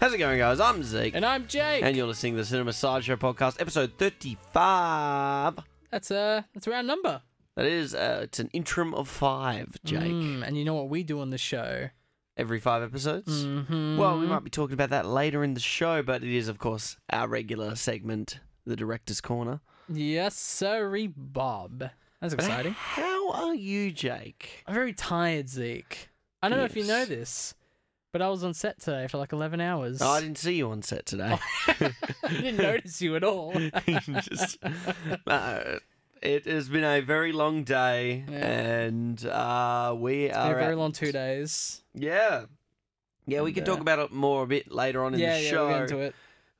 How's it going, guys? I'm Zeke. And I'm Jake. And you're listening to the Cinema Sideshow podcast, episode 35. that's a that's a round number. That is, uh, it's an interim of five, Jake. Mm, and you know what we do on the show? Every five episodes. Mm-hmm. Well, we might be talking about that later in the show, but it is, of course, our regular segment, the Director's Corner. Yes, sorry, Bob. That's But exciting. How are you, Jake? I'm very tired, Zeke. I don't know if you know this, but I was on set today for like 11 hours. Oh, I didn't see you on set today. I didn't notice you at all. Just- Uh, it has been a very long day, Yeah. and uh, we It's are a very at- long two days. Yeah. Yeah, we can talk Yeah. about it more a bit later on in yeah, the yeah, show. get into it.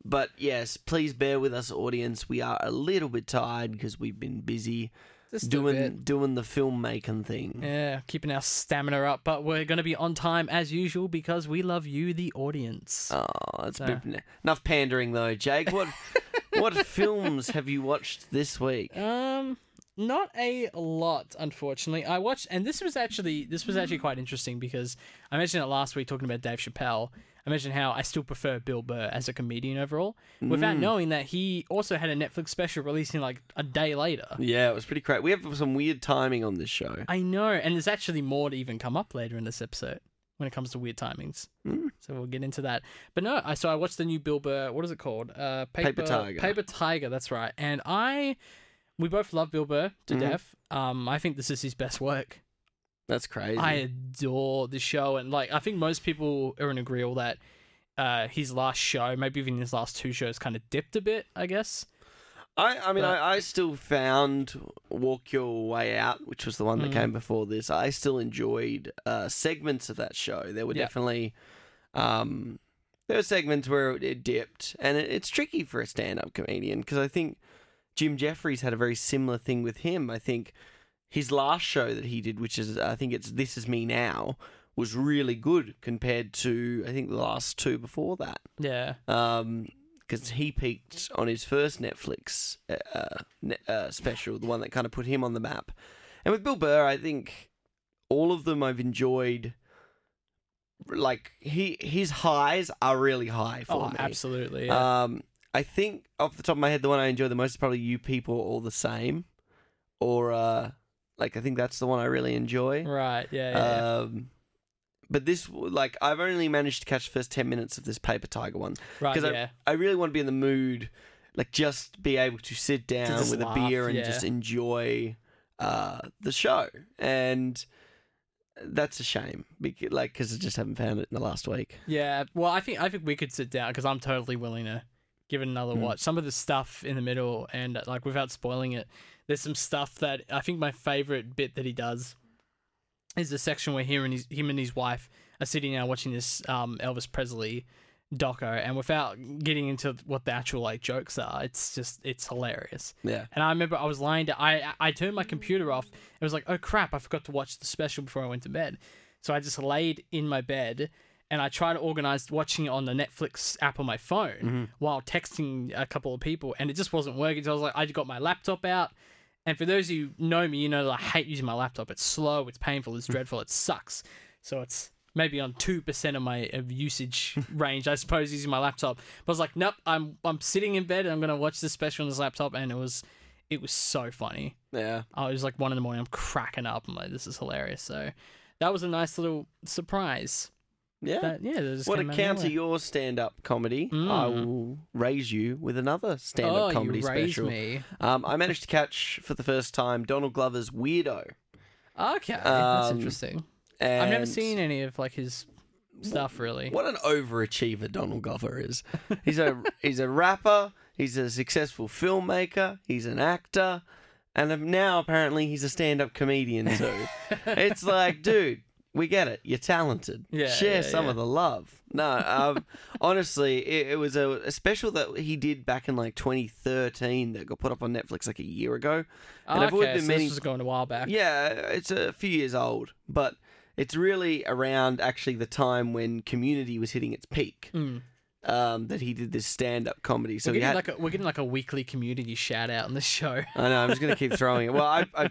But yes, please bear with us, audience. We are a little bit tired because we've been busy Just doing doing the filmmaking thing. Yeah, keeping our stamina up, but we're going to be on time as usual because we love you, the audience. Oh, that's So- bit, enough pandering though, Jake. What what films have you watched this week? Um, not a lot, unfortunately. I watched, and this was actually this was actually quite interesting because I mentioned it last week talking about Dave Chappelle. I mentioned how I still prefer Bill Burr as a comedian overall, without Mm. knowing that he also had a Netflix special releasing like a day later. Yeah, it was pretty great. We have some weird timing on this show. I know, and there's actually more to even come up later in this episode when it comes to weird timings. Mm. So we'll get into that. But no, I so I watched the new Bill Burr. What is it called? Uh, Paper Tiger. Paper Tiger. That's right. And I, we both love Bill Burr to Mhm. death. Um, I think this is his best work. That's crazy. I adore the show, and like I think most people are in agreement that uh, his last show, maybe even his last two shows, kind of dipped a bit. I guess. I, I mean, But- I, I still found Walk Your Way Out, which was the one that Mm. came before this. I still enjoyed uh, segments of that show. There were Yeah. definitely, um, there were segments where it, it dipped, and it, it's tricky for a stand-up comedian because I think Jim Jefferies had a very similar thing with him. I think his last show that he did, which is I think it's This Is Me Now, was really good compared to I think the last two before that Yeah. because he peaked on his first Netflix uh, ne- uh, special, the one that kind of put him on the map. And with Bill Burr, I think all of them I've enjoyed. Like he his highs are really high for Oh, me. absolutely. Yeah. Um, I think off the top of my head, the one I enjoy the most is probably "You People All the Same," or uh, like I think that's the one I really enjoy. right. Yeah. yeah. Um, but this, like, I've only managed to catch the first ten minutes of this Paper Tiger one. right. 'cause I- Yeah. I really want to be in the mood, like just be able to sit down just with laugh, a beer and yeah. just enjoy uh, the show, and that's a shame, because, like because I just haven't found it in the last week. Yeah, well, I think I think we could sit down because I'm totally willing to give it another Mm. watch. Some of the stuff in the middle, and like without spoiling it, there's some stuff that I think my favorite bit that he does is the section where he and his him and his wife are sitting down watching this um, Elvis Presley doco, and without getting into what the actual like jokes are, it's just it's hilarious. Yeah, And I remember I was lying down. I I turned my computer off. It was like, oh crap! I forgot to watch the special before I went to bed. So I just laid in my bed and I tried to organize watching it on the Netflix app on my phone Mm-hmm. while texting a couple of people, and it just wasn't working. So I was like, I got my laptop out. And for those of you who know me, you know that I hate using my laptop. It's slow, it's painful, it's hmm. dreadful, it sucks. So it's maybe on two percent of my of usage range, I suppose, using my laptop. But I was like, nope, I'm I'm sitting in bed and I'm gonna watch this special on this laptop, and it was it was so funny. yeah. I was like one in the morning, I'm cracking up. I'm like, this is hilarious. So that was a nice little surprise. Yeah. That yeah, that just What to came out of counter your stand-up comedy, I Mm. will raise you with another stand-up oh, comedy you special. me. Um, I managed to catch for the first time Donald Glover's Weirdo. Okay, that's Um, interesting. And I've never seen any of like his stuff really. What an overachiever Donald Glover is. He's a he's a rapper. He's a successful filmmaker. He's an actor, and now apparently he's a stand-up comedian too. it's like, dude, we get it. You're talented. Yeah, Share yeah, some yeah. of the love. No, um, honestly, it, it was a, a special that he did back in like 2013 that got put up on Netflix like a year ago. And I've okay, been so meaning- this was going a while back. Yeah, it's a few years old, but it's really around actually the time when Community was hitting its peak. Mm. Um, that he did this stand-up comedy. So we're getting had. like a, we're getting like a weekly community shout out on the show. I know. I'm just gonna keep throwing it. Well, I I,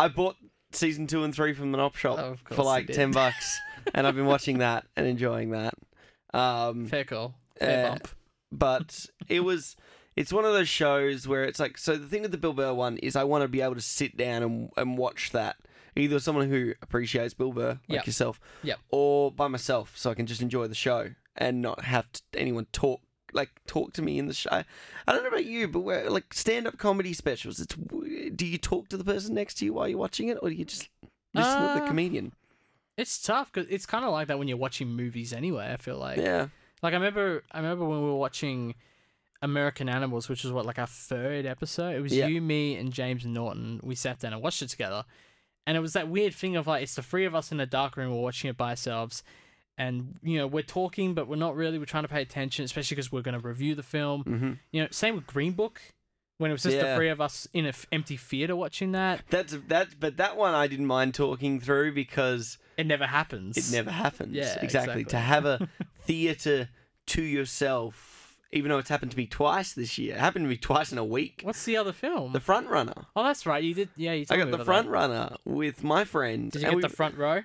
I bought season two and three from the Op Shop Of course for you like did. ten bucks, and I've been watching that and enjoying that. Um, Fair call. Fair Uh, bump. but it was it's one of those shows where it's like so the thing with the Bill Burr one is I want to be able to sit down and, and watch that either someone who appreciates Bill Burr like Yep. yourself Yep. or by myself so I can just enjoy the show and not have to, anyone talk like talk to me in the show. I don't know about you, but where like stand up comedy specials, it's do you talk to the person next to you while you're watching it or do you just listen to the Uh, comedian? It's tough because it's kind of like that when you're watching movies anyway. I feel like, Yeah. like I remember, I remember when we were watching American Animals, which was what like our third episode. It was Yeah. you, me, and James Norton. We sat down and watched it together, and it was that weird thing of like it's the three of us in a dark room. We're watching it by ourselves, and you know we're talking, but we're not really. We're trying to pay attention, especially because we're going to review the film. hmm You know, same with Green Book. When it was just the three of us in an empty theater watching that, That's that, but that one I didn't mind talking through because it never happens. it never happens. Yeah, exactly. To have a theater to yourself, even though it's happened to me twice this year, it happened to me twice in a week. What's the other film? The front runner. oh, that's right. You did. Yeah, you. I got the front that. runner with my friend. Did you get we- the front row?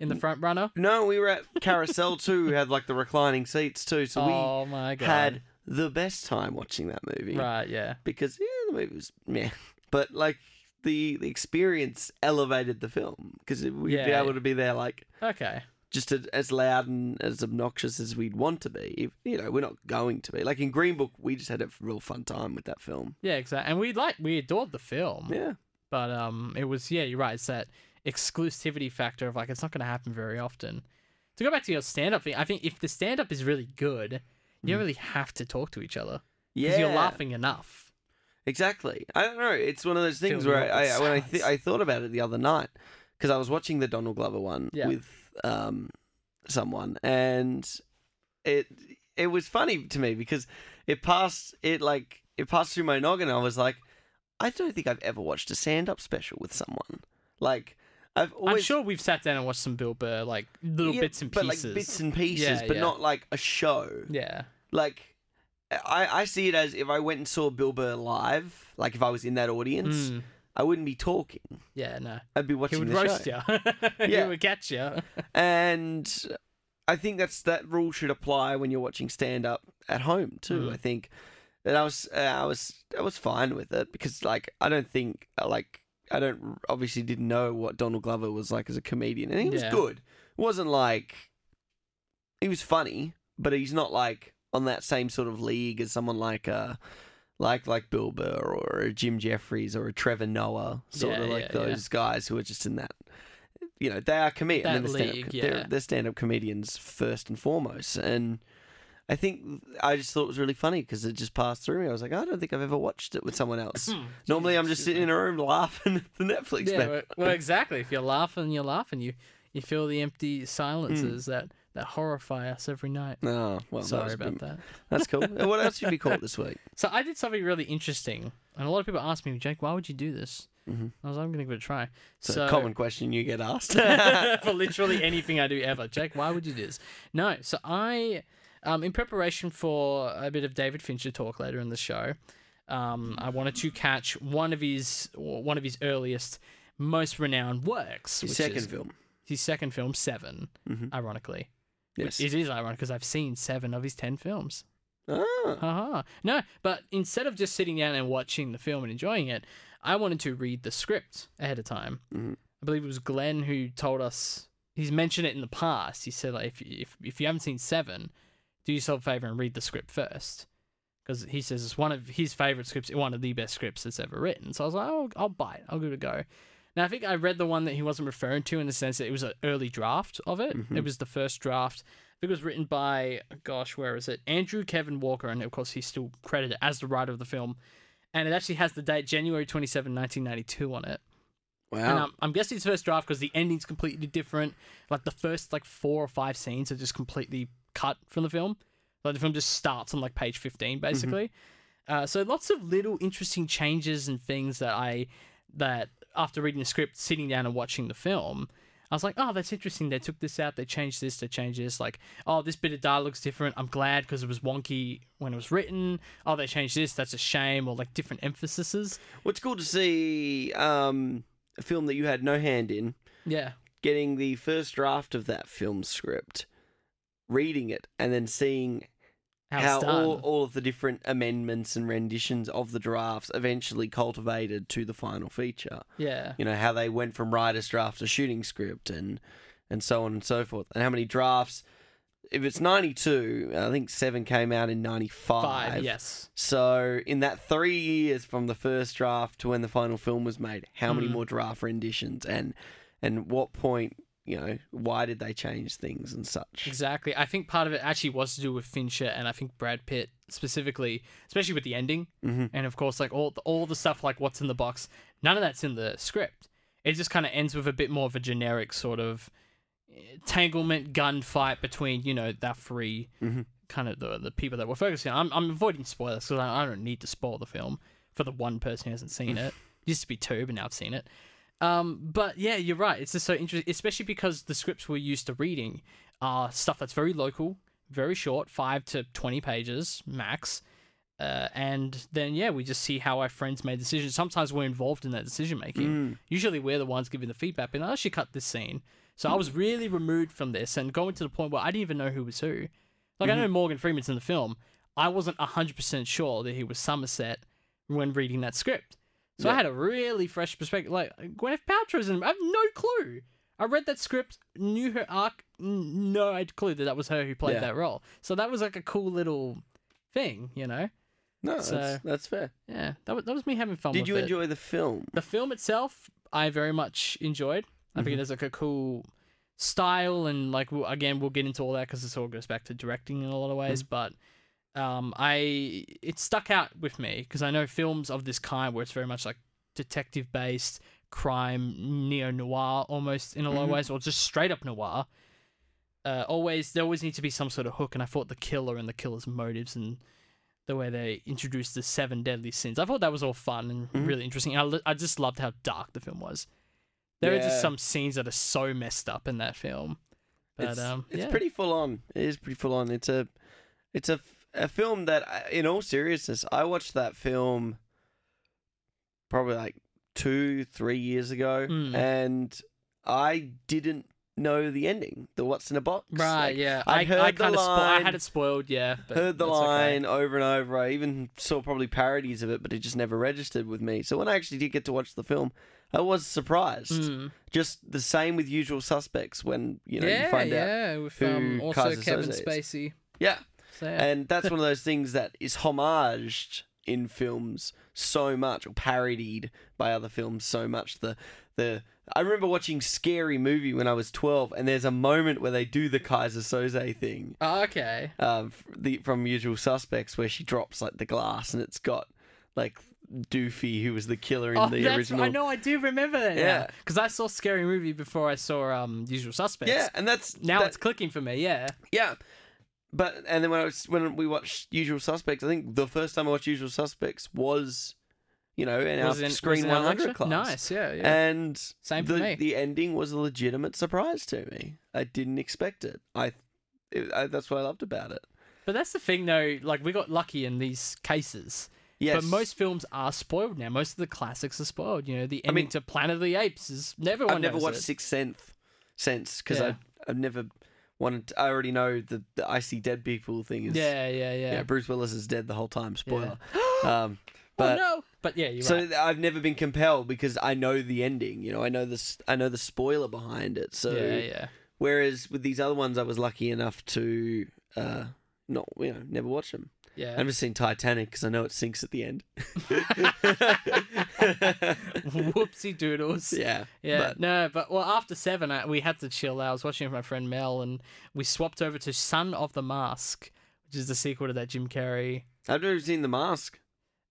In the front runner? No, we were at Carousel too. We had like the reclining seats too, so oh my we god. had the best time watching that movie. right. Yeah. Because yeah, the movie was meh, but like the the experience elevated the film because we'd be Yeah. able to be there like Okay. just as, as loud and as obnoxious as we'd want to be. If, you know, we're not going to be. Like in Green Book, we just had a real fun time with that film. Yeah. Exactly. And we like we adored the film, Yeah. but um, it was yeah. You're right. It's that exclusivity factor of like it's not going to happen very often. To go back to your stand up thing, I think if the stand up is really good, you don't really have to talk to each other Mm. Yeah. because you're laughing enough. Exactly. I don't know. It's one of those things where I, I when I th- I thought about it the other night because I was watching the Donald Glover one Yeah. with um someone and it it was funny to me because it passed it like it passed through my noggin. I was like, I don't think I've ever watched a stand up special with someone. Like I've always I'm sure we've sat down and watched some Bill Burr, like little Yeah, bits and pieces, but like bits and pieces, Yeah, but yeah. not like a show. yeah. Like I, I see it as if I went and saw Bill Burr live, like if I was in that audience, Mm. I wouldn't be talking. Yeah. No. I'd be He watching would the roast show. you. Yeah. he would catch you. And I think that's that rule should apply when you're watching stand up at home too. Mm. I think that I was uh, I was I was fine with it because like I don't think uh, like I don't obviously didn't know what Donald Glover was like as a comedian and he was Yeah. good. It wasn't like he was funny, but he's not like on that same sort of league as someone like uh like like Bill Burr or a Jim Jefferies or a Trevor Noah, sort Yeah, of like yeah, yeah. those guys who are just in that. You know, they are comedians. That they're league, they're, they're stand-up comedians first and foremost, and I think I just thought it was really funny because it just passed through me. I was like, I don't think I've ever watched it with someone else. Normally, I'm just sitting in a room laughing at the Netflix. Yeah, well, well, exactly. If you're laughing, you're laughing. You you feel the empty silences Hmm. that that horrify us every night. Oh, well, Sorry about bit- that. That's cool. What else did we caught this week? So I did something really interesting, and a lot of people ask me, Jake, why would you do this? Mhm. I was, like, I'm going to give it a try. It's so a common question you get asked. for literally anything I do ever, Jake, why would you do this? No. So I, um, in preparation for a bit of David Fincher talk later in the show, um, I wanted to catch one of his one of his earliest, most renowned works. His second film. his second film, Seven, Mhm. ironically. Yes. It is ironic because I've seen seven of his ten films. Ah. Haha. No, but instead of just sitting down and watching the film and enjoying it, I wanted to read the script ahead of time. Mhm. I believe it was Glenn who told us. He's mentioned it in the past. He said, like, if if if you haven't seen Seven, do yourself a favor and read the script first, because he says it's one of his favorite scripts, one of the best scripts that's ever written. So I was like, oh, I'll buy it. I'll give it a go. Now I think I read the one that he wasn't referring to in the sense that it was an early draft of it. Mhm. It was the first draft. I think it was written by gosh, where is it? Andrew Kevin Walker, and of course he's still credited as the writer of the film. And it actually has the date January 27, 1992 on it. And Wow. um, I'm guessing it's first draft because the ending's completely different. Like the first like four or five scenes are just completely cut from the film. Like the film just starts on like page 15 basically. Uh, so lots of little interesting changes and things that I that after reading the script, sitting down and watching the film, I was like, oh, that's interesting. They took this out. They changed this. They changed this. Like, oh, this bit of dialogue's different. I'm glad because it was wonky when it was written. Oh, they changed this. That's a shame. Or like different emphases. Well, it's cool to see um, a film that you had no hand in, Yeah. getting the first draft of that film script, reading it, and then seeing how, how all, all of the different amendments and renditions of the drafts eventually cultivated to the final feature. yeah. You know how they went from writer's draft to shooting script and and so on and so forth, and how many drafts. If it's ninety two, I think seven came out in ninety five. Five. Yes. So in that three years from the first draft to when the final film was made, how many Mm. more draft renditions and and what point, you know, why did they change things and such? Exactly. I think part of it actually was to do with Fincher and I think Brad Pitt specifically, especially with the ending, hmm and of course like all the, all the stuff like what's in the box. None of that's in the script. It just kind of ends with a bit more of a generic sort of eh, tanglement gunfight between you know that 3 Mhm. kind of the the people that we're focusing on. I'm I'm avoiding spoilers because I, I don't need to spoil the film for the one person who hasn't seen it. it. Used to be two, but now I've seen it. Um, but yeah, you're right. It's just so interesting, especially because the scripts we're used to reading are stuff that's very local, very short, five to twenty pages max. Uh, and then yeah, we just see how our friends made decisions. Sometimes we're involved in that decision making. Mm. Usually we're the ones giving the feedback, and I should cut this scene. So I was really removed from this and going to the point where I didn't even know who was who. Like I know Morgan Freeman's in the film. I wasn't hundred percent sure that he was Somerset when reading that script. So I had a really fresh perspective. Like Gwyneth Paltrow's in. I have no clue. I read that script, knew her arc, no I clue that that was her who played Yeah. that role. So that was like a cool little thing, you know. No, So- that's, that's fair. Yeah, that was, that was me having fun. Did you it. enjoy the film? The film itself, I very much enjoyed. I think mm-hmm. it has like a cool style, and like we'll, again, we'll get into all that because this all goes back to directing in a lot of ways. Mm. But um, I it stuck out with me because I know films of this kind where it's very much like detective based crime neo noir almost in a lot of Mhm. ways, or just straight up noir. Uh, always there always needs to be some sort of hook, and I thought the killer and the killer's motives and the way they introduced the seven deadly sins. I thought that was all fun and Mhm. really interesting. I, I just loved how dark the film was. There are just some scenes that are so messed up in that film. But it's um, it's yeah. pretty full on. It is pretty full on. It's a it's a, a film that, in all seriousness, I watched that film probably like two, three years ago, Mm. and I didn't know the ending, the what's in a box. right. Like, yeah, I, heard I the of spo- I had it spoiled. Yeah, but heard the that's okay. line over and over. I even saw probably parodies of it, but it just never registered with me. So when I actually did get to watch the film, I was surprised. Mm. Just the same with Usual Suspects when you know yeah, you find out. yeah, with who um, also Kevin is. Spacey. Yeah, So, yeah. and that's one of those things that is homaged in films so much or parodied by other films so much the the I remember watching Scary Movie when I was 12 and there's a moment where they do the Keyser Söze thing Oh, okay. um the from Usual Suspects where she drops like the glass and it's got like Doofy who was the killer in oh, the original I know. I do remember that. Yeah, because I saw Scary Movie before I saw um Usual Suspects. Yeah, and that's Now that- it's clicking for me. Yeah. Yeah. But and then when I was when we watched Usual Suspects, I think the first time I watched Usual Suspects was, you know, in Was our in- Screen 100 lecture? class. Nice. Yeah. Yeah. And Same for the, me. the ending was a legitimate surprise to me. I didn't expect it. I, it, I that's what I loved about it. But that's the thing, though. Like we got lucky in these cases. Yes. But most films are spoiled now. Most of the classics are spoiled. You know, the I mean- to Planet of the Apes is never. I've never watched it. Sixth Sense, sense because Yeah. I I've never wanted. I already know the the I see dead people thing is. Yeah, yeah, yeah. yeah, Bruce Willis is dead the whole time. Spoiler. um, but oh no! But yeah, you're so right. I've never been compelled because I know the ending. You know, I know this. I know the spoiler behind it. So yeah, yeah. whereas with these other ones, I was lucky enough to uh, not you know never watch them. Yeah. I've never seen Titanic because I know it sinks at the end. Whoopsie doodles. yeah, Yeah, but- no, but well, after seven, I, we had to chill. I was watching with my friend Mel, and we swapped over to Son of the Mask, which is the sequel to that Jim Carrey. I've never seen The Mask.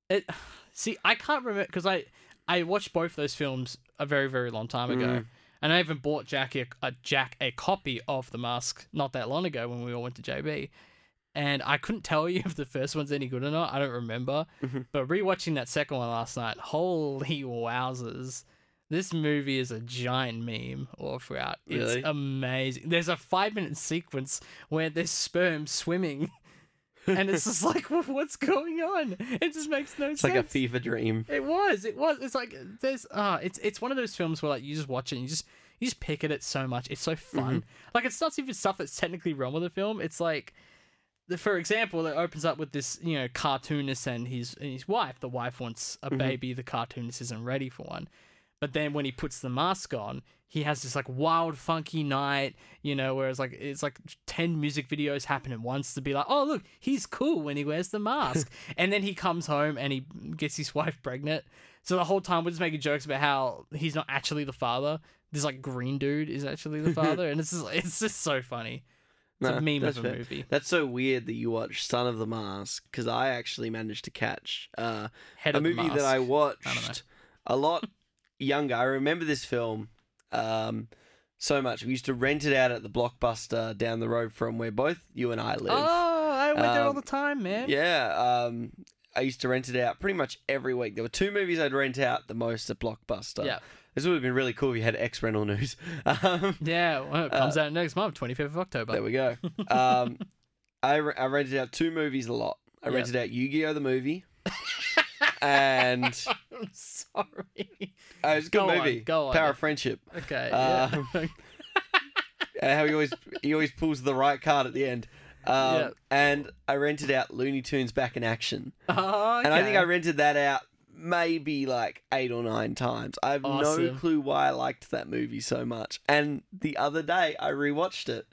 It, see, I can't remember because I I watched both those films a very very long time ago, Mm. and I even bought Jack a, a Jack a copy of the Mask not that long ago when we all went to JB. And I couldn't tell you if the first one's any good or not. I don't remember. Mhm. But rewatching that second one last night, holy wowzers. This movie is a giant meme all throughout. It's Really? amazing. There's a five minute sequence where there's sperm swimming. and it's just like, what's going on? It just makes no sense. It's sense. like a fever dream. It was. It was. It's like there's. Ah, it's it's one of those films where like you just watch it and you just you just pick at it so much. It's so fun. Like it's not even stuff that's technically wrong with the film. It's like for example, it opens up with this, you know, cartoonist and his and his wife. The wife wants a Mhm. baby. The cartoonist isn't ready for one. But then when he puts the mask on, he has this like wild, funky night, you know, whereas like it's like ten music videos happen at once to be like, oh look, he's cool when he wears the mask, and then he comes home and he gets his wife pregnant. So the whole time we're just making jokes about how he's not actually the father. This like green dude is actually the father, and it's just it's just so funny. It's a meme of a fair. movie. That's so weird that you watch Son of the Mask because I actually managed to catch uh, a movie that. I I watched a lot younger. I remember this film um, so much. We used to rent it out at the Blockbuster down the road from where both you and I live. Oh, I went there all Um, the time, man. Yeah, um, I used to rent it out pretty much every week. There were two movies I'd rent out the most at Blockbuster. Yeah. This would have been really cool if you had X rental news. Um, Yeah, well, it comes out next month, 25th of October. Uh, there we go. Um, I, re- I rented out two movies a lot. I Yeah. rented out Yu Gi Oh! the movie. and I'm sorry. uh, it's a good Go on, movie. go on. Power of Friendship. Okay. Um, yeah. Uh, how he always he always pulls the right card at the end. Um, Yeah. And I rented out Looney Tunes Back in Action. oh, And I think I rented that out maybe like eight or nine times. I have no clue why I liked that movie so much. And the other day I rewatched it.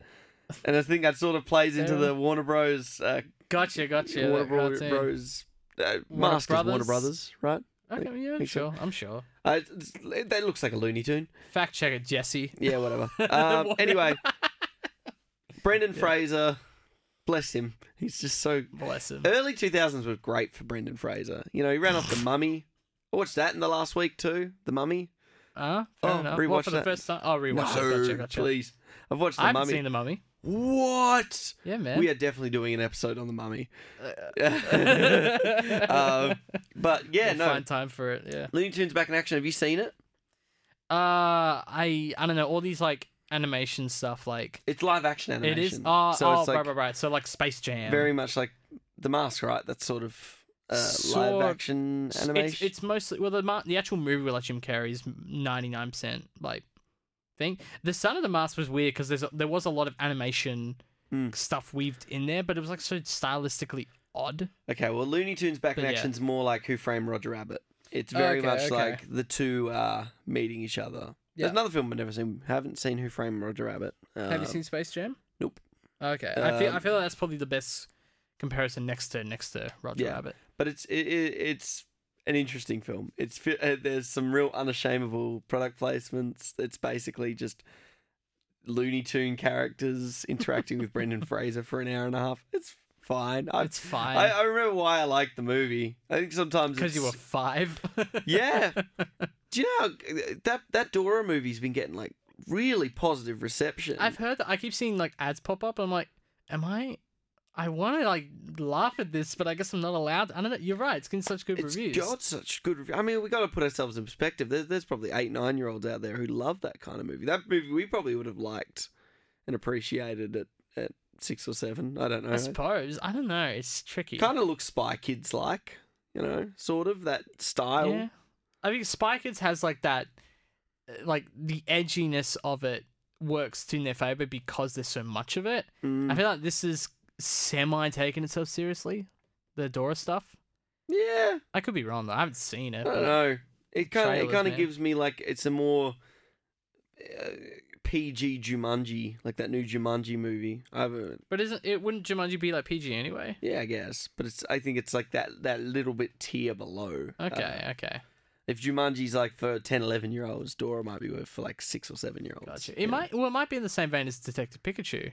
And I think that sort of plays into the Warner Bros. Uh, Gotcha, gotcha. Warner that Bro- Bros. Uh, Warner Masters Warner Brothers? Brothers, right? Okay, yeah, I'm sure. I'm sure. Uh, that looks like a Looney Tune. Fact checker Jesse. Yeah, whatever. Um, Whatever. anyway, Brendan Yeah. Fraser, bless him. He's just so. Bless him. Early 2000s was great for Brendan Fraser. You know, he ran off The Mummy. I watched that in the last week too. The Mummy. Uh, fair Oh, enough. rewatch for the first time? Oh, rewatch no, it. Gotcha, gotcha. please. I've watched The I haven't Mummy. seen The Mummy. What? Yeah, man. We are definitely doing an episode on The Mummy. uh, um, but yeah, we'll no. Find time for it, yeah. Looney Tunes back in action. Have you seen it? Uh, I I don't know all these like animation stuff. Like It's live action animation. it is. Oh, so oh it's like right, right, right. So like Space Jam. very much like The Mask, right? That's sort of uh, Sort- live action animation. It's, it's mostly well the the actual movie with like Jim Carrey is ninety nine percent like thing. The Son of the Mask was weird because there's there was a lot of animation Mm. stuff weaved in there, but it was like so stylistically odd. Okay, well, Looney Tunes Back in But yeah. Action's more like Who Framed Roger Rabbit. It's very Okay, much okay. like the two uh, meeting each other. Yeah. There's another film I've never seen. Haven't seen Who Framed Roger Rabbit. Have you Um, seen Space Jam? nope. Okay, I feel I Um, feel like that's probably the best comparison next to next to Roger Yeah. Rabbit. But it's it, it, it's an interesting film. It's uh, there's some real unashamable product placements. It's basically just Looney Tune characters interacting with Brendan Fraser for an hour and a half. It's fine. I It's fine I, I remember why I liked the movie. I think sometimes because you were five. Yeah. Do you know that that Dora movie's been getting like really positive reception? I've heard that I keep seeing like ads pop up. I'm like, am I? I want to like laugh at this, but I guess I'm not allowed. I don't know. You're right. It's getting such good it's reviews. got such good reviews. I mean, we got to put ourselves in perspective. There's, there's probably eight, nine year olds out there who love that kind of movie. That movie we probably would have liked and appreciated at, at six or seven. I don't know. I suppose. I don't know. It's tricky. Kind of looks Spy Kids like, you know, sort of that style. Yeah. I think Spy Kids has like that, uh, like the edginess of it works in their favor because there's so much of it. Mm. I feel like this is semi taking itself seriously. The Dora stuff. yeah. I could be wrong though. I haven't seen it. I don't know. It kind of it kind of gives me like it's a more uh, PG Jumanji, like that new Jumanji movie. I haven't. but isn't it? Wouldn't Jumanji be like PG anyway? Yeah, I guess, but it's. I think it's like that that little bit tier below. Okay. Uh, okay. if Jumanji's like for 10, 11 year olds, Dora might be worth for like six or seven year olds. Gotcha. It might. Well, it might be in the same vein as Detective Pikachu.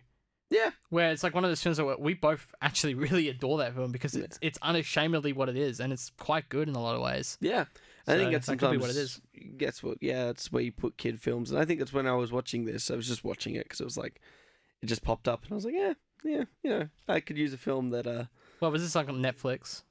Yeah. where it's like one of those films that we both actually really adore that film because it's it's unashamedly what it is and it's quite good in a lot of ways. Yeah. I So think that's that sometimes what it is. That's what. Yeah, that's where you put kid films, and I think that's when I was watching this. I was just watching it because it was like, it just popped up, and I was like, yeah, yeah, you know, I could use a film that. uh Well, was this like on Netflix?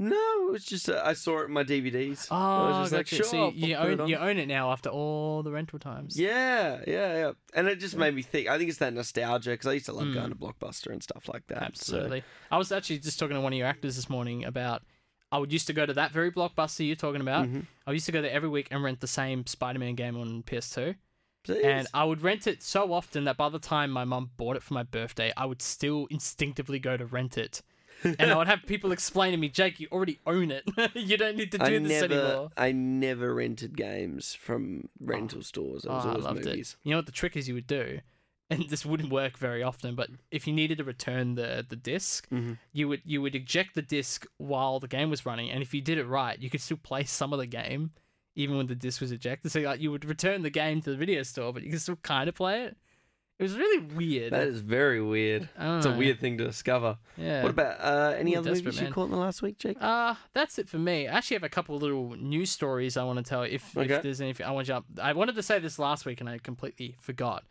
No, it was just uh, I saw it in my DVDs. Oh, I was just like, sure, so I'll you own you own it now after all the rental times. Yeah, yeah, yeah, and it just made me think. I think it's that nostalgia because I used to love Mm. going to Blockbuster and stuff like that. so- absolutely. I was actually just talking to one of your actors this morning about. I would used to go to that very blockbuster you're talking about. Mhm. I used to go there every week and rent the same Spider-Man game on PS2. Jeez. And I would rent it so often that by the time my mum bought it for my birthday, I would still instinctively go to rent it. and I would have people explain to me, Jake, you already own it. you don't need to do I this never, anymore. I never rented games from rental stores. It was Oh, I loved movies. it. You know what the trick is you would do? And this wouldn't work very often, but if you needed to return the, the disc, Mhm. you would you would eject the disc while the game was running, and if you did it right, you could still play some of the game, even when the disc was ejected. So like you would return the game to the video store, but you could still kind of play it. It was really weird. That is very weird. It's a weird thing to discover. Yeah. What about uh, any other movies you caught in the last week, Jake? Uh, that's it for me. I actually have a couple of little news stories I want to tell. If, Okay. if there's anything I want to jump, I wanted to say this last week and I completely forgot,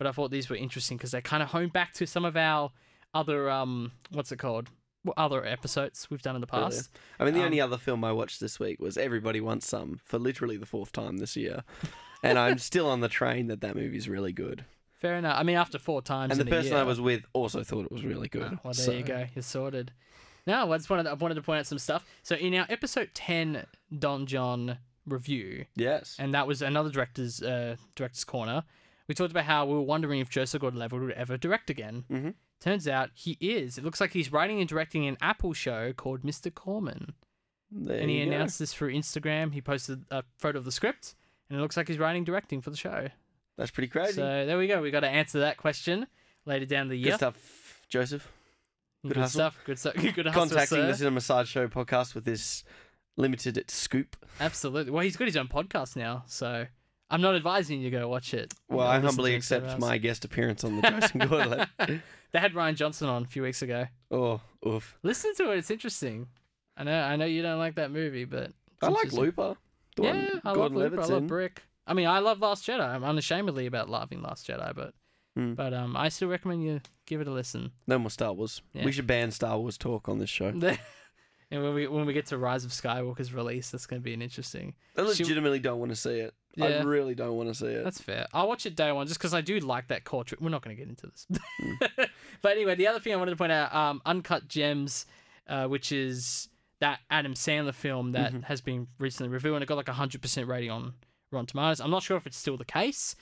but I thought these were interesting because they kind of hone back to some of our other um, what's it called? Other episodes we've done in the past. I mean, the um, only other film I watched this week was Everybody Wants Some for literally the fourth time this year, and I'm still on the train that that movie's really good. Fair enough. I mean, after four times, And the person year, I was with also thought it was really good. Oh, well, there So- you go. You're sorted. Now, I just wanted I wanted to point out some stuff. So in our episode ten, Don Jon review, Yes. and that was another director's uh, director's corner. We talked about how we were wondering if Joseph Gordon-Levitt would ever direct again. Mhm. Turns out he is. It looks like he's writing and directing an Apple show called Mr. Corman, There and he you go. announced this through Instagram. He posted a photo of the script, and it looks like he's writing directing for the show. That's pretty crazy. So there we go. We got to answer that question later down the year. Good stuff, Joseph. Good, Good stuff. Good stuff. Good hustle, Contacting sir. the Cinema Sideshow podcast with this limited scoop. Absolutely. Well, he's got his own podcast now, so I'm not advising you to go watch it. Well, I humbly accept my guest appearance on the Joseph Gordon. They had Rian Johnson on a few weeks ago. oh, oof. Listen to it; it's interesting. I know, I know you don't like that movie, but I like. Looper. The Yeah, one I love Looper. I love. Brick. I mean, I love Last Jedi. I'm unashamedly about loving Last Jedi, but Hmm. but um, I still recommend you give it a listen. No more Star Wars. Yeah. We should ban Star Wars talk on this show. and when we when we get to Rise of Skywalker's release, that's going to be an interesting. I Should- legitimately don't want to see it. Yeah. I really don't want to see it. That's fair. I'll watch it day one just because I do like that core. Tri- We're not going to get into this. Hmm. but anyway, the other thing I wanted to point out um, Uncut Gems, uh, which is that Adam Sandler film that Mhm. has been recently reviewed and it got like a 100% rating on Rotten Tomatoes. I'm not sure if it's still the case,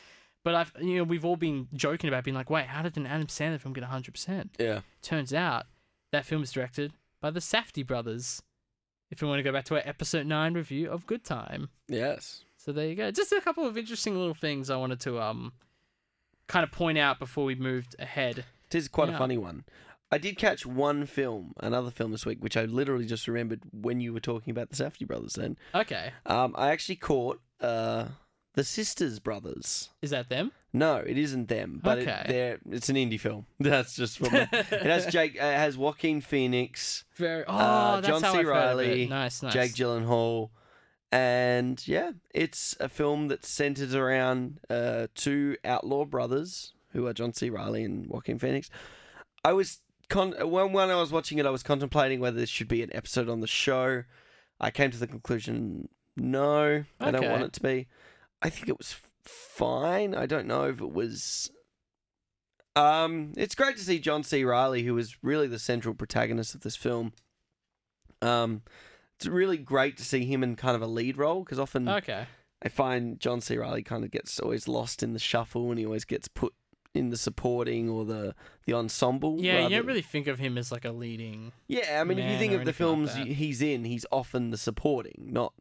but I've you know we've all been joking about being like, wait, how did an Adam Sandler film get 100%? yeah. Turns out that film is directed by the Safdie brothers. If we want to go back to our episode 9 review of Good Time. Yes. So there you go. Just a couple of interesting little things I wanted to um kind of point out before we moved ahead. It is quite Yeah. a funny one. I did catch one film, another film this week, which I literally just remembered when you were talking about the Safdie brothers. Then Okay, um, I actually caught uh, the Sisters Brothers. is that them? No, it isn't them, but Okay. it, it's an indie film. That's just from it has Jake, it has Joaquin Phoenix, Very. Oh, Uh, that's John how C. I've heard of it. Reilly, Nice, nice. Jake Gyllenhaal, and yeah, it's a film that centers around uh, two outlaw brothers who are John C. Reilly and Joaquin Phoenix. I was con- when when I was watching it, I was contemplating whether this should be an episode on the show. I came to the conclusion, no, I don't want it to be. I think it was fine. I don't know if it was. Um, it's great to see John C. Reilly, who is really the central protagonist of this film. Um, it's really great to see him in kind of a lead role because often Okay. I find John C. Reilly kind of gets always lost in the shuffle and he always gets put in the supporting or the the ensemble. Yeah, you don't really think of him as like a leading. Yeah, I mean, if you think of the anything like films he's in, he's often the supporting, not.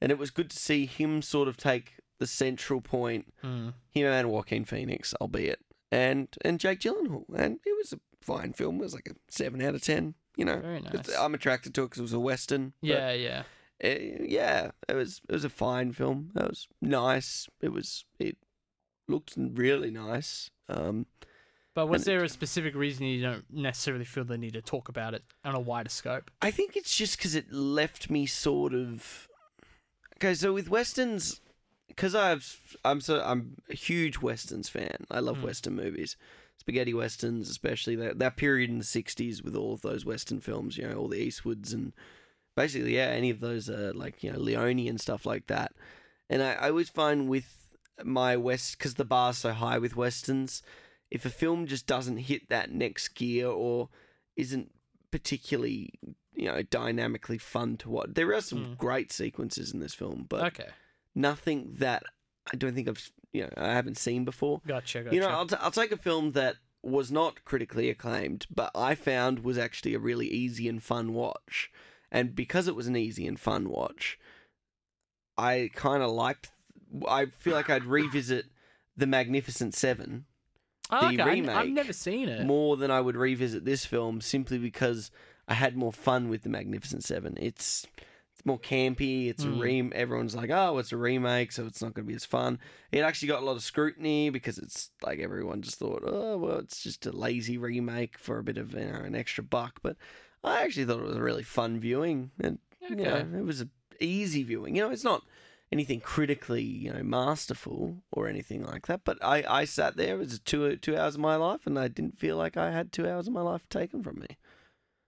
And it was good to see him sort of take the central point, Hmm. him and Joaquin Phoenix, albeit, and and Jake Gyllenhaal, and it was a fine film. It was like a seven out of ten. You know, Very nice. I'm attracted to it because it was a western. Yeah, yeah. it, yeah, it was it was a fine film. It was nice. It was it looked really nice. Um, But was there a specific reason you don't necessarily feel the need to talk about it on a wider scope? I think it's just because it left me sort of okay. So with westerns, because I've I'm so I'm a huge westerns fan. I love Mm. western movies, spaghetti westerns, especially that that period in the '60s with all of those western films. You know, all the Eastwoods and basically yeah, any of those uh, like you know Leone and stuff like that. And I, I always find with my west because the bar's so high with westerns, if a film just doesn't hit that next gear or isn't particularly you know dynamically fun to watch, there are some Mm. great sequences in this film, but Okay. nothing that I don't think I've you know I haven't seen before. Gotcha. Gotcha. You know, I'll, t- I'll take a film that was not critically acclaimed, but I found was actually a really easy and fun watch. And because it was an easy and fun watch, I kind of liked. I feel like I'd revisit The Magnificent Seven oh, the okay. I- I've never seen it. more than I would revisit this film simply because I had more fun with The Magnificent Seven. It's it's more campy. It's a Mm. re. Everyone's like, oh, it's a remake, so it's not going to be as fun. It actually got a lot of scrutiny because it's like everyone just thought, oh, well, it's just a lazy remake for a bit of you know an extra buck. But I actually thought it was a really fun viewing, and Okay. you know, it was a easy viewing. You know, it's not anything critically you know masterful or anything like that. But I I sat there. It was two two hours of my life, and I didn't feel like I had two hours of my life taken from me.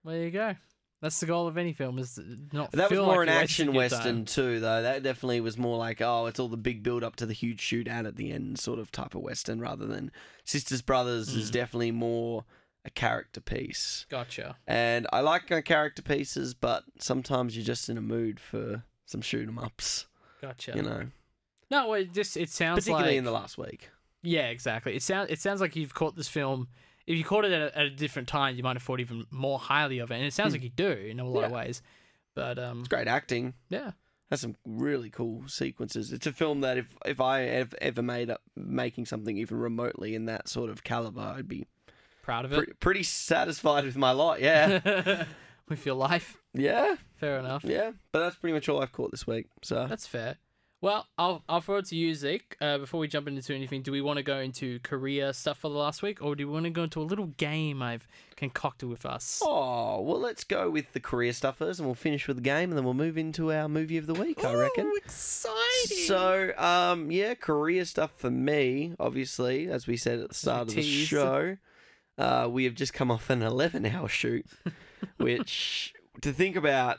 There you go. That's the goal of any film is to not. That was more like an action western time. too, though. That definitely was more like, oh, it's all the big build up to the huge shootout at the end, sort of type of western, rather than Sisters Brothers is Mm. definitely more a character piece. Gotcha. And I like character pieces, but sometimes you're just in a mood for some shoot 'em ups, Gotcha. you know, No, it just it sounds particularly like in the last week. yeah, exactly. It sounds it sounds like you've caught this film. If you caught it at a, at a different time, you might have thought even more highly of it, and it sounds Hmm. like you do in a lot of ways. But um, It's great acting. yeah, Has some really cool sequences. It's a film that if if I ever, ever made up making something even remotely in that sort of caliber, I'd be proud of pretty, pretty satisfied with my lot. Yeah, with your life. yeah, Fair enough. yeah. But that's pretty much all I've caught this week. So That's fair. Well, I'll I'll throw it to you, Zeke. Uh, before we jump into anything, do we want to go into career stuff for the last week, or do we want to go into a little game I've concocted with us? oh well, let's go with the career stuff first, and we'll finish with the game, and then we'll move into our movie of the week. I reckon. Ooh, exciting! So, um, yeah, career stuff for me, obviously, as we said at the start of the show, uh, we have just come off an 11 hour shoot, which to think about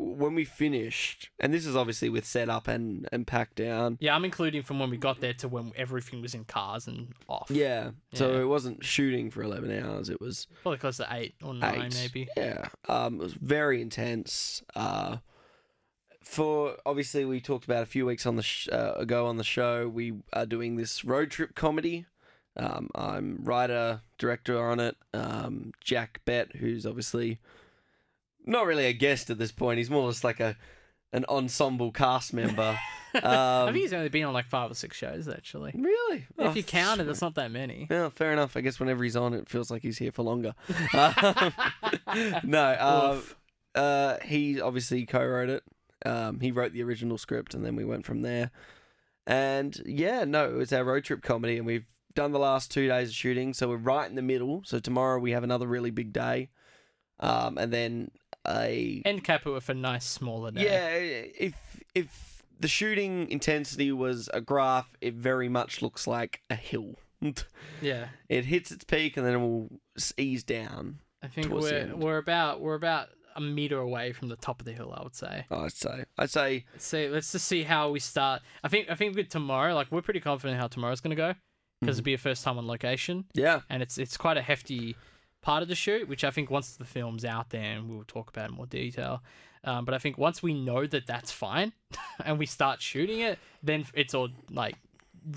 when we finished, and this is obviously with setup and, and pack down. yeah, I'm including from when we got there to when everything was in cars and off. Yeah, so Yeah. it wasn't shooting for 11 hours, it was probably close to eight or nine, eight. maybe. Yeah, um, it was very intense. Uh, for obviously, we talked about a few weeks on the sh- uh, ago on the show. We are doing this road trip comedy. Um, I'm writer director on it. Um, Jack Bett, who's obviously not really a guest at this point. He's more just like a an ensemble cast member. I Um, think he's only been on like five or six shows actually. really, if Oh, you count it, it's not that many. yeah, fair enough. I guess whenever he's on, it feels like he's here for longer. Um, no, um, uh, he obviously co-wrote it. Um, he wrote the original script, and then we went from there. And yeah, no, it was our road trip comedy, and we've done the last two days of shooting, so we're right in the middle. So tomorrow we have another really big day, um, and then a End cap it with a nice smaller day. yeah. If if the shooting intensity was a graph, it very much looks like a hill. Yeah. it hits its peak and then it will ease down. I think we're we're about we're about a meter away from the top of the hill. I would say. I'd say. I'd say. So let's just see how we start. I think I think with tomorrow, like we're pretty confident how tomorrow's gonna go because Mhm. it'll be a first time on location, Yeah. and it's it's quite a hefty part of the shoot, which I think once the film's out there, and we'll talk about in more detail. Um, but I think once we know that that's fine, and we start shooting it, then it's all like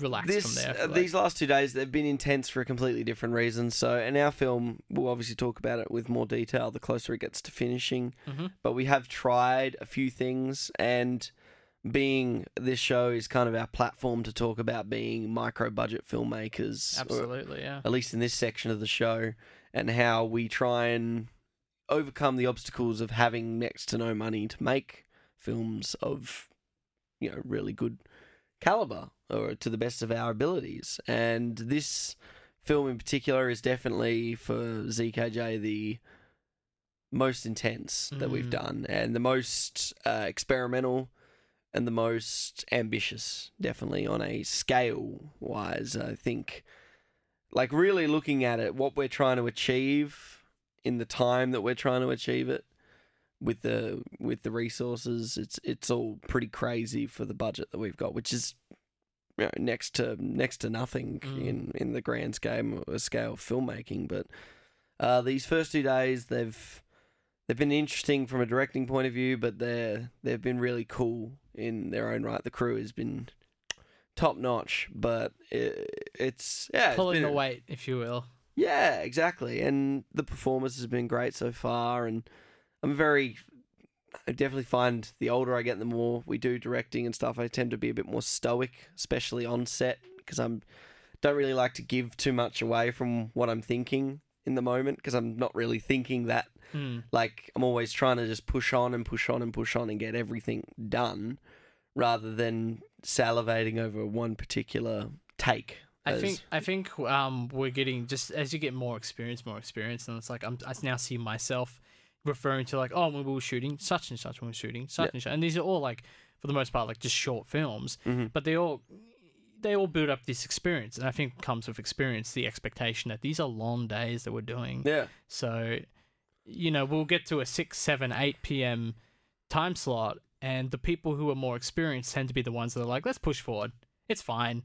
relaxed This from there. Uh, like. these last two days they've been intense for a completely different reason. So in our film, we'll obviously talk about it with more detail the closer it gets to finishing. Mhm. But we have tried a few things, and being this show is kind of our platform to talk about being micro budget filmmakers, Absolutely, yeah. at least in this section of the show, and how we try and overcome the obstacles of having next to no money to make films of, you know, really good caliber or to the best of our abilities. And this film in particular is definitely for ZKJ the most intense that we've Mm. done and the most uh, experimental and the most ambitious, definitely on a scale wise. I think, like, really looking at it, what we're trying to achieve in the time that we're trying to achieve it with the with the resources, it's it's all pretty crazy for the budget that we've got, which is you know, next to next to nothing Mm. in in the grand scale scale of filmmaking. But uh, these first two days, they've they've been interesting from a directing point of view, but they're they've been really cool in their own right. The crew has been top notch, but it, it's yeah, it's Pulling the weight, if you will. Yeah, exactly. And the performance has been great so far. And I'm very, I definitely find the older I get, the more we do directing and stuff, I tend to be a bit more stoic, especially on set, because I'm don't really like to give too much away from what I'm thinking in the moment, because I'm not really thinking that. Hmm. Like I'm always trying to just push on and push on and push on and get everything done, rather than salivating over one particular take. I think I think um we're getting just as you get more experience, more experience, and it's like I'm I now see myself referring to like oh when we were shooting such and such when we were shooting such Yeah. and such, and these are all like for the most part like just short films, Mhm. but they all they all build up this experience, and I think comes with experience the expectation that these are long days that we're doing. Yeah. So, you know, we'll get to a 6, 7, 8 p.m. time slot, and the people who are more experienced tend to be the ones that are like, let's push forward. It's fine.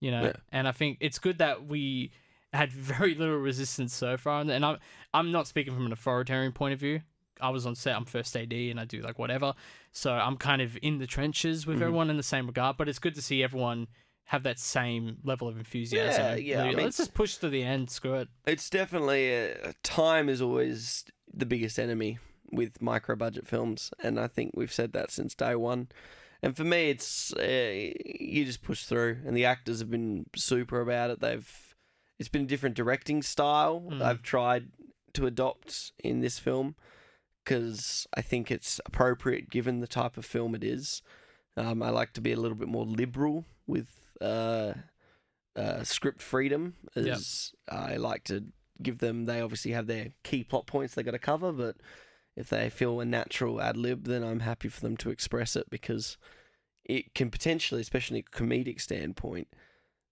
You know, Yeah. and I think it's good that we had very little resistance so far. And, I'm, I'm not speaking from an authoritarian point of view. I was on set, I'm first AD, and I do like whatever. So I'm kind of in the trenches with Mhm. everyone in the same regard, but it's good to see everyone have that same level of enthusiasm. Yeah, yeah, I mean- Let's just push to the end. Screw it. It's definitely uh, time is always the biggest enemy with micro budget films, and I think we've said that since day one. And for me, it's uh, you just push through, and the actors have been super about it. They've it's been a different directing style Mm. I've tried to adopt in this film because I think it's appropriate given the type of film it is. Um, I like to be a little bit more liberal with uh, uh, script freedom, Yep. as I like to give them. They obviously have their key plot points they got to cover, but if they feel a natural ad lib, then I'm happy for them to express it because it can potentially, especially a comedic standpoint,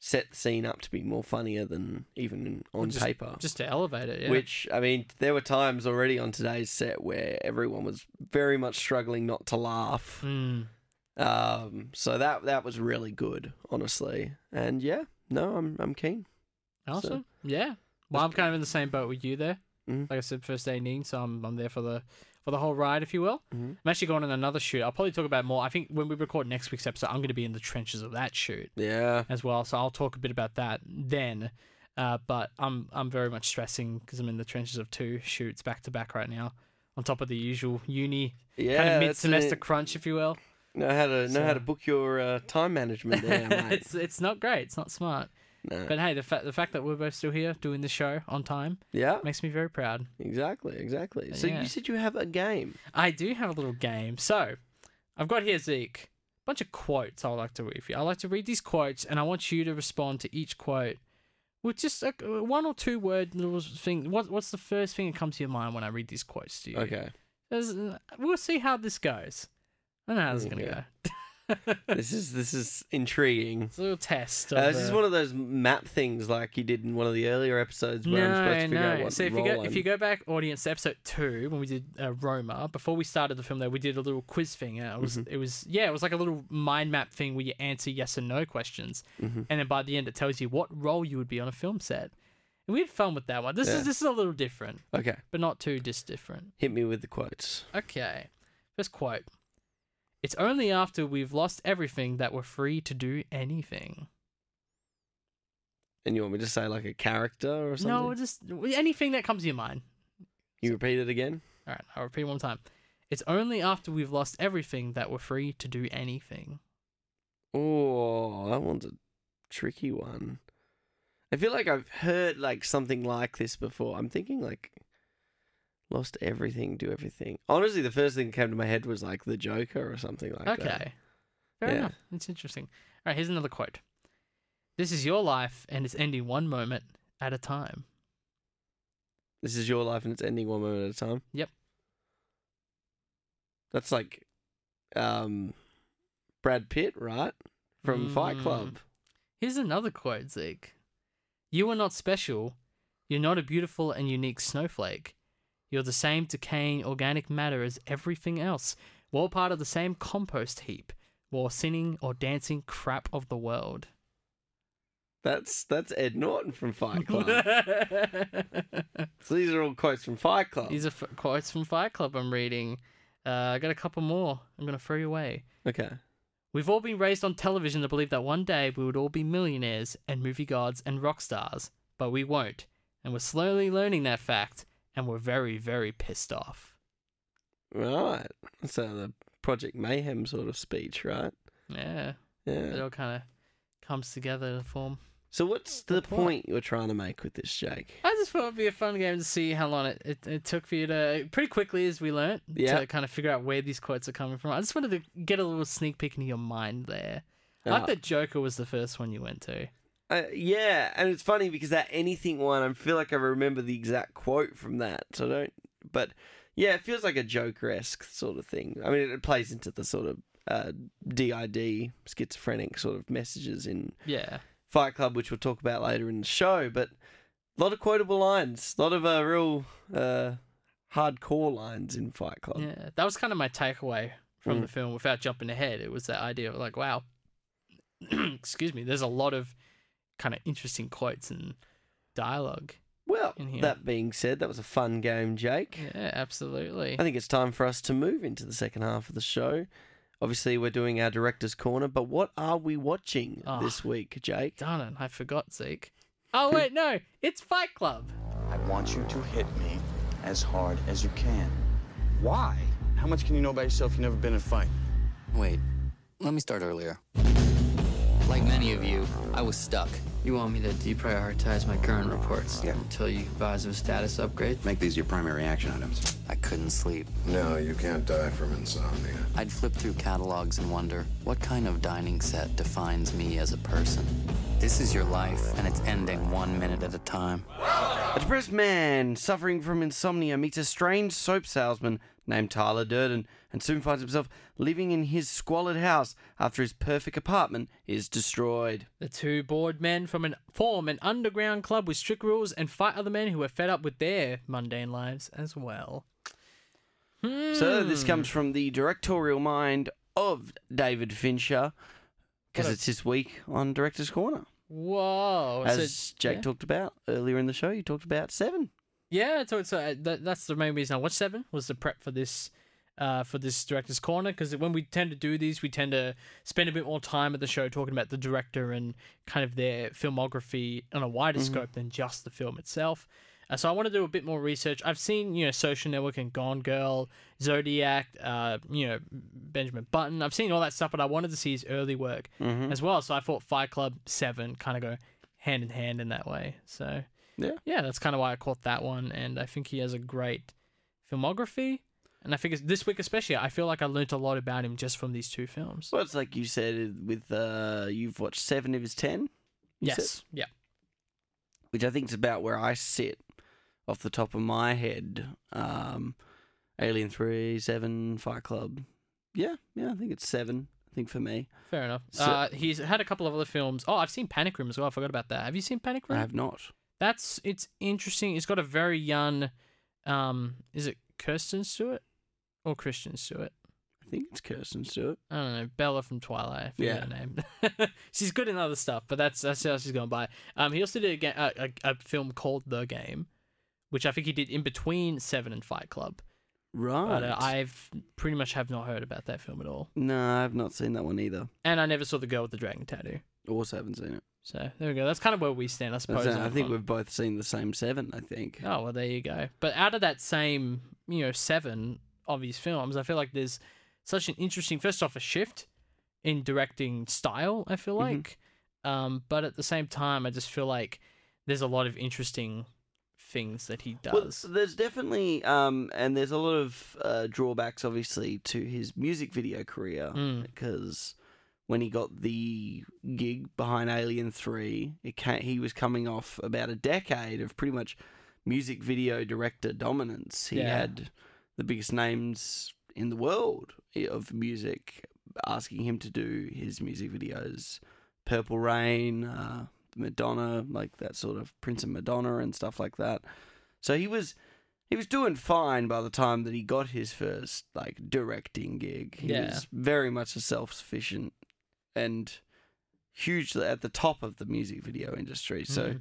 set the scene up to be more funnier than even on just- paper. Just to elevate it. Yeah. Which I mean, there were times already on today's set where everyone was very much struggling not to laugh. Mm. Um, so that that was really good, honestly. And yeah, no, I'm I'm keen. Awesome. yeah. Well, I'm kind of in the same boat with you there. Mhm. Like I said, first day in, so I'm I'm there for the for the whole ride, if you will. Mhm. I'm actually going on another shoot. I'll probably talk about more. I think when we record next week's episode, I'm going to be in the trenches of that shoot Yeah, as well. So I'll talk a bit about that then. Uh, but I'm I'm very much stressing because I'm in the trenches of two shoots back to back right now, on top of the usual uni yeah. kind of mid semester crunch, if you will. Know how to know how to book your uh, time management there, mate. it's it's not great. It's not smart. No. But hey, the fact the fact that we're both still here doing the show on time yeah, makes me very proud. exactly, exactly. So Yeah. you said you have a game. I do have a little game. So I've got here Zeke, a bunch of quotes I like to read for you. I like to read these quotes, and I want you to respond to each quote with just a, one or two word little thing. What what's the first thing that comes to your mind when I read these quotes to you? Okay, There's- we'll see how this goes. I don't know how this is gonna Okay. go. this is this is intriguing. It's a little test. Uh, this is uh, one of those map things like you did in one of the earlier episodes where I'm supposed to figure out what So if you go if I'm- you go back, audience, to episode two when we did uh, Roma, before we started the film, though we did a little quiz thing. And it was Mm-hmm. it was yeah, it was like a little mind map thing where you answer yes and no questions, Mhm. and then by the end it tells you what role you would be on a film set. And we had fun with that one. This Yeah. is this is a little different, Okay, but not too dis different. hit me with the quotes. Okay, first quote. It's only after we've lost everything that we're free to do anything. And you want me to say like a character or something? No, just anything that comes to your mind. You repeat it again. All right, I'll repeat one time. It's only after we've lost everything that we're free to do anything. Oh, that one's a tricky one. I feel like I've heard like something like this before. I'm thinking like lost everything, do everything. Honestly, the first thing that came to my head was like the Joker or something like that. okay. Fair Yeah. enough. It's interesting. All right, here's another quote. This is your life and it's ending one moment at a time. This is your life and it's ending one moment at a time. Yep. That's like um Brad Pitt, right? From Fight Mm. Club. Here's another quote, Zeke. You are not special. You're not a beautiful and unique snowflake. You're the same decaying organic matter as everything else. We're all part of the same compost heap. We're sinning or dancing crap of the world. That's that's Ed Norton from Fight Club. so these are all quotes from Fight Club. These are f- quotes from Fight Club I'm reading. Uh, I got a couple more. I'm going to throw you away. Okay. We've all been raised on television to believe that one day we would all be millionaires and movie gods and rock stars, but we won't. And we're slowly learning that fact, and we're very, very pissed off. Right. So the Project Mayhem sort of speech, right? Yeah, Yeah. it all kind of comes together to form. So what's the Good point. point you're trying to make with this, Jake? I just thought it'd be a fun game to see how long it, it, it took for you to pretty quickly as we learnt Yeah. to kind of figure out where these quotes are coming from. I just wanted to get a little sneak peek into your mind there. I like Ah. that Joker was the first one you went to. Uh, yeah, and it's funny because that anything one, I feel like I remember the exact quote from that. So I don't, but yeah, it feels like a Joker esque sort of thing. I mean, it plays into the sort of uh, DID schizophrenic sort of messages in Yeah. Fight Club, which we'll talk about later in the show. But a lot of quotable lines, a lot of uh, real uh, hardcore lines in Fight Club. Yeah. That was kind of my takeaway from Mm. the film without jumping ahead. It was that idea of like, wow, excuse me, there's a lot of kind of interesting quotes and dialogue. Well, that being said, that was a fun game, Jake. Yeah, absolutely. I think it's time for us to move into the second half of the show. Obviously, we're doing our director's corner, but what are we watching Ah. this week, Jake? Darn it, I forgot Zeke. Oh, wait, no, it's Fight Club. I want you to hit me as hard as you can. Why? How much can you know about yourself? You've never been in a fight. Wait, let me start earlier. Like many of you, I was stuck. You want me to deprioritize my current reports Yeah. until you advise of a status upgrade? Make these your primary action items. I couldn't sleep. No, you can't die from insomnia. I'd flip through catalogs and wonder what kind of dining set defines me as a person. This is your life, and it's ending one minute at a time. A depressed man suffering from insomnia meets a strange soap salesman named Tyler Durden and soon finds himself living in his squalid house after his perfect apartment is destroyed. The two bored men from an form an underground club with strict rules and fight other men who are fed up with their mundane lives as well. So this Hmm. comes from the directorial mind of David Fincher because it's his week on Director's Corner. Whoa! As So- Jake yeah. talked about earlier in the show, you talked about Seven. Yeah, so it's uh, that, that's the main reason I watched Seven was the prep for this, uh, for this director's corner because when we tend to do these, we tend to spend a bit more time at the show talking about the director and kind of their filmography on a wider scope than just the film itself. Uh, so I want to do a bit more research. I've seen you know Social Network and Gone Girl, Zodiac, uh, you know Benjamin Button. I've seen all that stuff, but I wanted to see his early work as well. So I thought Fight Club Seven kind of go hand in hand in that way. So Yeah. yeah, that's kind of why I caught that one, and I think he has a great filmography. And I think this week especially, I feel like I learnt a lot about him just from these two films. Well, it's like you said with uh, you've watched seven of his ten. you said? yes, yeah, which I think is about where I sit off the top of my head. Um, Alien Three, Seven, Fight Club. Yeah, yeah, I think it's seven. I think for me, fair enough. So- uh, he's had a couple of other films. Oh, I've seen Panic Room as well. I forgot about that. Have you seen Panic Room? I have not. That's it's interesting. It's got a very young, um, is it Kirsten Stewart or Christian Stewart? I think it's Kirsten Stewart. I don't know, Bella from Twilight. I forget Yeah. her name. she's good in other stuff, but that's that's how she's going by. Um, he also did a, ga- a, a, a film called The Game, which I think he did in between Seven and Fight Club. Right. But uh, I've pretty much have not heard about that film at all, no, I've not seen that one either. and I never saw the girl with the dragon tattoo. Also haven't seen it. So there we go. That's kind of where we stand, I, suppose. I think we've both seen the same seven. I think. Oh well, there you go. But out of that same, you know, seven of his films, I feel like there's such an interesting. First off, a shift in directing style. I feel Mhm. like, um, but at the same time, I just feel like there's a lot of interesting things that he Well, does. there's definitely, um, and there's a lot of uh, drawbacks, obviously, to his music video career Mm. because when he got the gig behind Alien Three, it ca he was coming off about a decade of pretty much music video director dominance. He Yeah. had the biggest names in the world of music asking him to do his music videos. Purple Rain, uh, Madonna, like that sort of Prince and Madonna and stuff like that. So he was he was doing fine by the time that he got his first like directing gig. He Yeah. was very much a self sufficient and hugely at the top of the music video industry. So Mhm.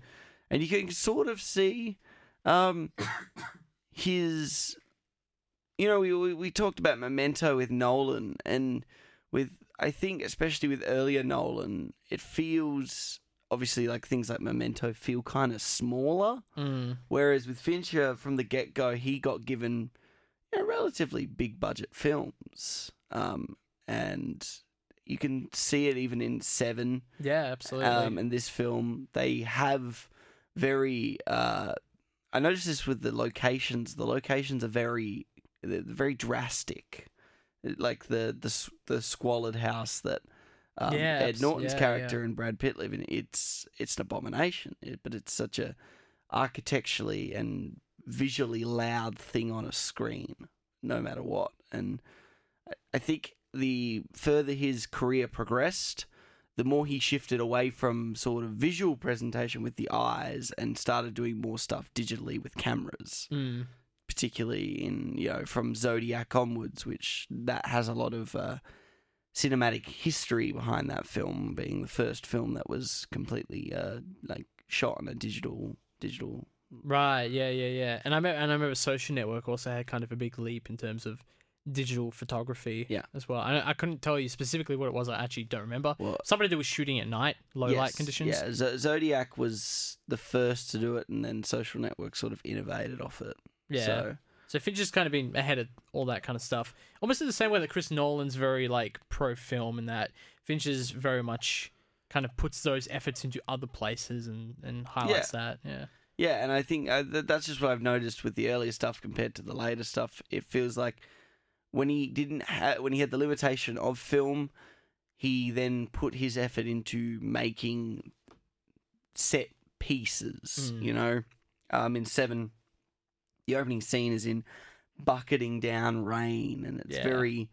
and you can sort of see um his you know we, we we talked about memento with nolan and with I think, especially with earlier Nolan, it feels obviously like things like Memento feel kind of smaller. Mm. Whereas with Fincher, from the get go, he got given you know, relatively big budget films. Um, and you can see it even in Seven Yeah, absolutely. um, and this film. They have very. Uh, I noticed this with the locations. The locations are very, very drastic. Like the the the squalid house that um, Yeah, Ed Norton's yeah, character and Brad Pitt live in. It's it's an abomination. It, but it's such a architecturally and visually loud thing on a screen, no matter what. And I- I think the further his career progressed, the more he shifted away from sort of visual presentation with the eyes and started doing more stuff digitally with cameras, Mm. Particularly in you know from Zodiac onwards, which that has a lot of uh, cinematic history behind that film, being the first film that was completely uh, like shot on a digital digital. Right. Yeah. Yeah. Yeah. And I remember, and I remember Social Network also had kind of a big leap in terms of digital photography. Yeah. As well. I, I couldn't tell you specifically what it was. I actually don't remember. Well, Somebody that was shooting at night, low light Yes, conditions. Yeah, Z- Zodiac was the first to do it, and then Social Network sort of innovated off it. Yeah. So, So Fincher's kind of been ahead of all that kind of stuff. Almost in the same way that Chris Nolan's very like pro film and that Fincher's very much kind of puts those efforts into other places and, and highlights that. Yeah. yeah, and I think uh, th- that's just what I've noticed with the earlier stuff compared to the later stuff. It feels like when he didn't ha- when he had the limitation of film, he then put his effort into making set pieces. Mm. You know, um, in Seven, the opening scene is in bucketing down rain, and it's Yeah. very,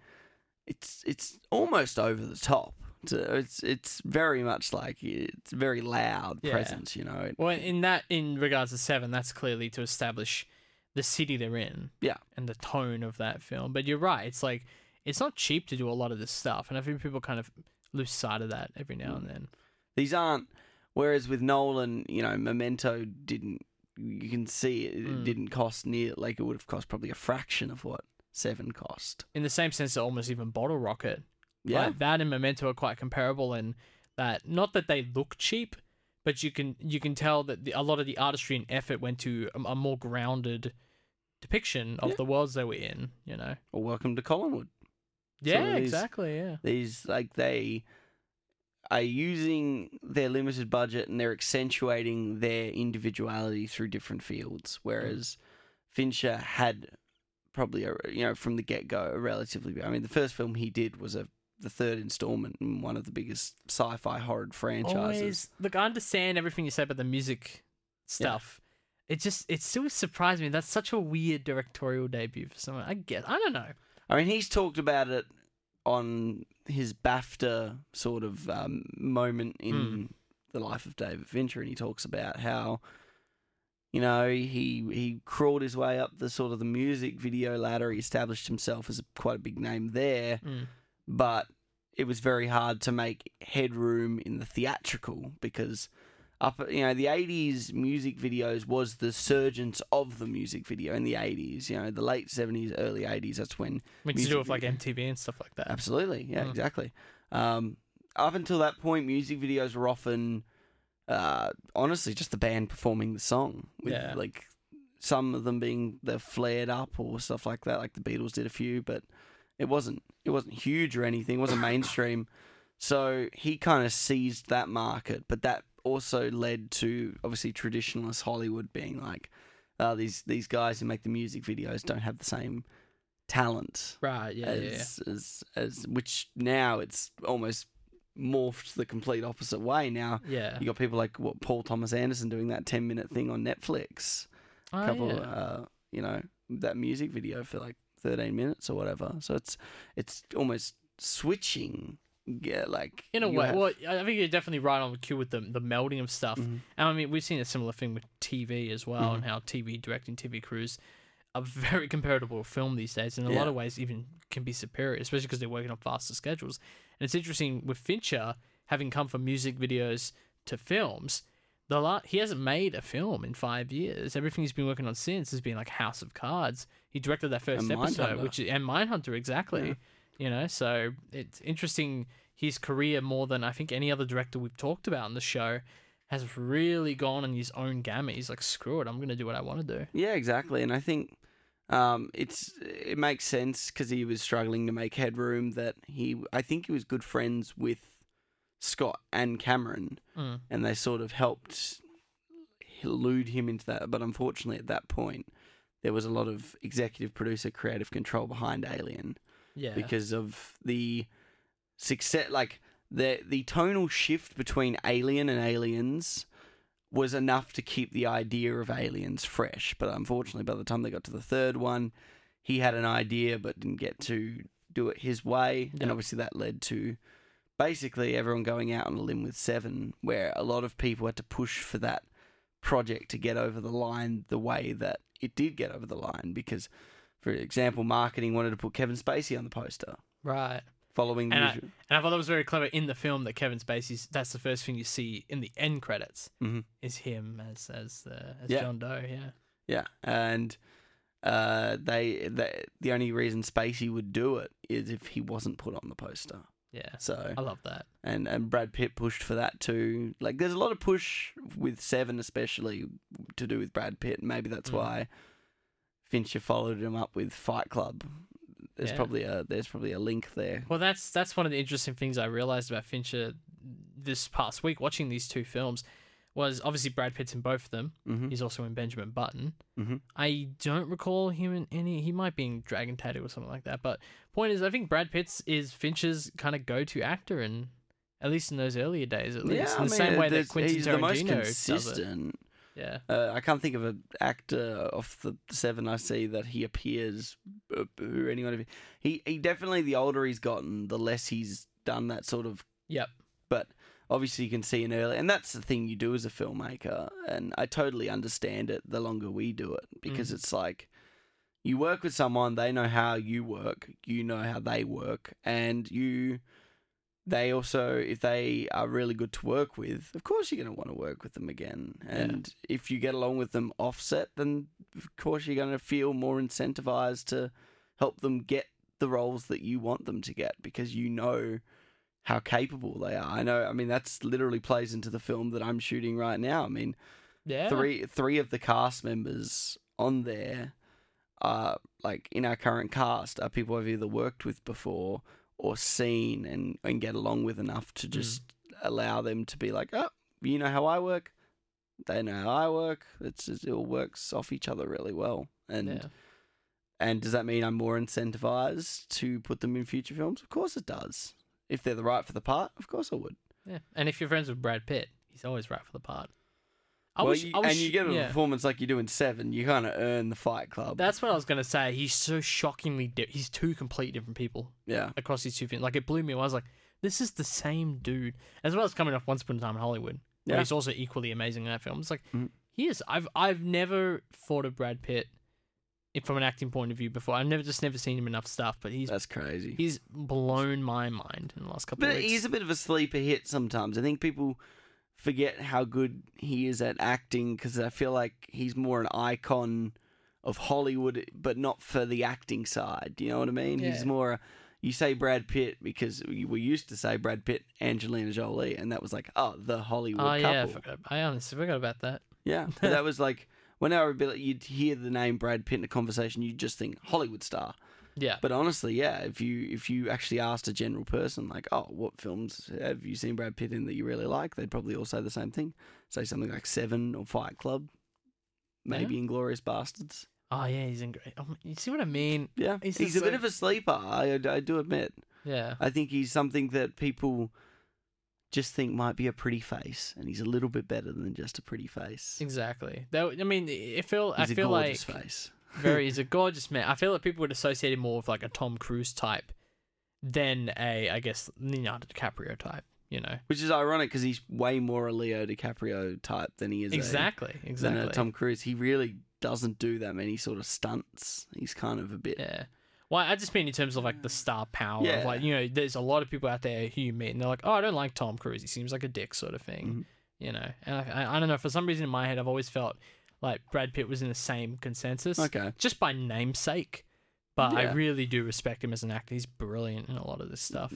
it's it's almost over the top. It's it's, it's very much like it's very loud Yeah. presence. You know, Well, in that, in regards to Seven, that's clearly to establish the city they're in. Yeah. And the tone of that film. But you're right. It's like it's not cheap to do a lot of this stuff, and I think people kind of lose sight of that every now and then. These aren't. Whereas with Nolan, you know, Memento didn't. You can see it, it Mm. didn't cost near like it would have cost probably a fraction of what Seven cost. In the same sense, that almost even Bottle Rocket Yeah, Like, that and Memento are quite comparable in that not that they look cheap, but you can you can tell that the, a lot of the artistry and effort went to a, a more grounded depiction of Yeah. the worlds they were in. You know. or Welcome to Collinwood. Yeah, these- exactly. Yeah. These like they are using their limited budget and they're accentuating their individuality through different fields. Whereas Fincher had probably a you know from the get go a relatively. I mean, the first film he did was a the third installment in one of the biggest sci-fi horror franchises. Always look. I understand everything you said about the music stuff. It just it still surprised me. That's such a weird directorial debut for someone. I guess I don't know. I mean, he's talked about it on his BAFTA sort of um, moment in Hmm. the life of David Fincher, and he talks about how, you know, he he crawled his way up the sort of the music video ladder. He established himself as a, quite a big name there, Mm. but it was very hard to make headroom in the theatrical because up you know the 80s music videos was the surgence of the music video in the 80s you know the late 70s early 80s that's when We to do with like. MTV and stuff like that. Absolutely, yeah, Mm. exactly. Um, up until that point, music videos were often, uh, honestly, just the band performing the song. With, Yeah. Like some of them being the flared up or stuff like that. Like the Beatles did a few, but it wasn't. It wasn't huge or anything. It wasn't mainstream. So he kind of seized that market, but that also led to obviously traditionalist Hollywood being like, uh, these these guys who make the music videos don't have the same talent Right. Yeah. yeah, yeah. as, as as which now it's almost morphed the complete opposite way. Now Yeah. you got people like what Paul Thomas Anderson doing that ten minute thing on Netflix. Oh, couple, yeah. uh, you know, that music video for like thirteen minutes or whatever. So it's it's almost switching. Yeah, like In a way, have- well, I think you're definitely right on the cue with the the melding of stuff. Mhm. And I mean, we've seen a similar thing with TV as well, Mm-hmm. and how TV directing TV crews are very comparable to film these days. In a lot of ways, even can be superior, especially because they're working on faster schedules. And it's interesting with Fincher having come from music videos to films. The la- he hasn't made a film in five years. Everything he's been working on since has been like House of Cards. He directed that first And episode, Mindhunter. which is, and Mindhunter exactly. Yeah. You know, so it's interesting. His career more than I think any other director we've talked about in the show has really gone on his own gamut. He's like, screw it, I'm gonna do what I want to do. Yeah, exactly. And I think um, it's it makes sense because he was struggling to make headroom. That he, I think, he was good friends with Scott and Cameron, Mm. and they sort of helped elude him into that. But unfortunately, at that point, there was a lot of executive producer creative control behind Alien Yeah, because of the success like the the tonal shift between alien and aliens was enough to keep the idea of aliens fresh. But unfortunately by the time they got to the third one he had an idea but didn't get to do it his way. And obviously that led to basically everyone going out on a limb with seven where a lot of people had to push for that project to get over the line the way that it did get over the line because for example marketing wanted to put kevin spacey on the poster right. following the And I, and I thought that was very clever in the film that Kevin Spacey's. That's the first thing you see in the end credits Mhm. is him as as uh, as Yeah. John Doe. Yeah, Yeah, and uh, they, they the only reason Spacey would do it is if he wasn't put on the poster. yeah. So I love that. and and Brad Pitt pushed for that too. Like there's a lot of push with Seven, especially to do with Brad Pitt. and Maybe that's Mm. why Fincher followed him up with Fight Club. There's Yeah. probably a there's probably a link there. Well, that's that's one of the interesting things I realized about Fincher this past week watching these two films was obviously Brad Pitt's in both of them. hmm He's also in Benjamin Button. Mhm. I don't recall him in any. He might be in Dragon Tattoo or something like that. But point is, I think Brad Pitt's is Fincher's kind of go-to actor, and at least in those earlier days, at least Yeah, in I the mean, same way that Quentin he's the most Tarantino does it. Yeah, Uh, I can't think of an actor off the seven I see that he appears uh, who anyone. He he definitely the older he's gotten, the less he's done that sort of. Yep. But obviously, you can see an early, and that's the thing you do as a filmmaker, and I totally understand it. The longer we do it, because Mm. it's like you work with someone, they know how you work, you know how they work, and you. They also, if they are really good to work with, of course you're going to want to work with them again. And if you get along with them offset, then of course you're going to feel more incentivized to help them get the roles that you want them to get because you know how capable they are. I know. I mean, that's literally plays into the film that I'm shooting right now. I mean, yeah. three three of the cast members on there are like in our current cast are people I've either worked with before or seen and, and get along with enough to hmm. just allow them to be like, oh, you know how I work, they know how I work. It's just, it all works off each other really well. And yeah. and does that mean I'm more incentivized to put them in future films? Of course it does. If they're the right for the part, of course I would. Yeah. And if you're friends with Brad Pitt, he's always right for the part. I well, wish, you, I wish, and you get a yeah. performance like you do in Seven, you kind of earn the Fight Club. That's what I was gonna say. He's so shockingly. Di- he's two complete different people yeah. across these two films. Like it blew me. away. I was like, this is the same dude. As well as coming off Once Upon a Time in Hollywood. Yeah. He's also equally amazing in that film. It's like Mhm. he is. I've I've never thought of Brad Pitt if from an acting point of view before. I've never just never seen him enough stuff. But he's That's crazy. he's blown my mind in the last couple But of weeks. he's a bit of a sleeper hit sometimes. I think people forget how good he is at acting because I feel like he's more an icon of Hollywood, but not for the acting side. You know what I mean? Yeah. He's more. You say Brad Pitt because we used to say Brad Pitt, Angelina Jolie, and that was like, oh, the Hollywood Oh yeah, I, couple. forgot, I honestly forgot about that. Yeah, that was like whenever you'd hear the name Brad Pitt in a conversation, you'd just think Hollywood star. Yeah, But honestly, yeah, if you if you actually asked a general person like, "Oh, what films have you seen Brad Pitt in that you really like?" They'd probably all say the same thing. Say something like Seven or Fight Club, maybe Inglourious Basterds. oh yeah, he's in great. Oh, you see what I mean? Yeah, He's he's, a bit of a sleeper. I, I do admit. Yeah, I think he's something that people just think might be a pretty face, and he's a little bit better than just a pretty face. exactly. That I mean, it feel He's I a feel like face. Very he's a gorgeous man. I feel like people would associate him more with like a Tom Cruise type than a I guess Leonardo DiCaprio type. You know Which is ironic because he's way more a Leo DiCaprio type than he is a- exactly, than exactly. a Tom Cruise. He really doesn't do that many sort of stunts. He's kind of a bit. Yeah. Well, I just mean in terms of like the star power Yeah. of like you know, there's a lot of people out there who you meet and they're like, oh, I don't like Tom Cruise. He seems like a dick, sort of thing. Mhm. You know, and I, I, I don't know. For some reason in my head, I've always felt like Brad Pitt was in the same consensus. Okay. Just by namesake, but I really do respect him as an actor. He's brilliant in a lot of this stuff.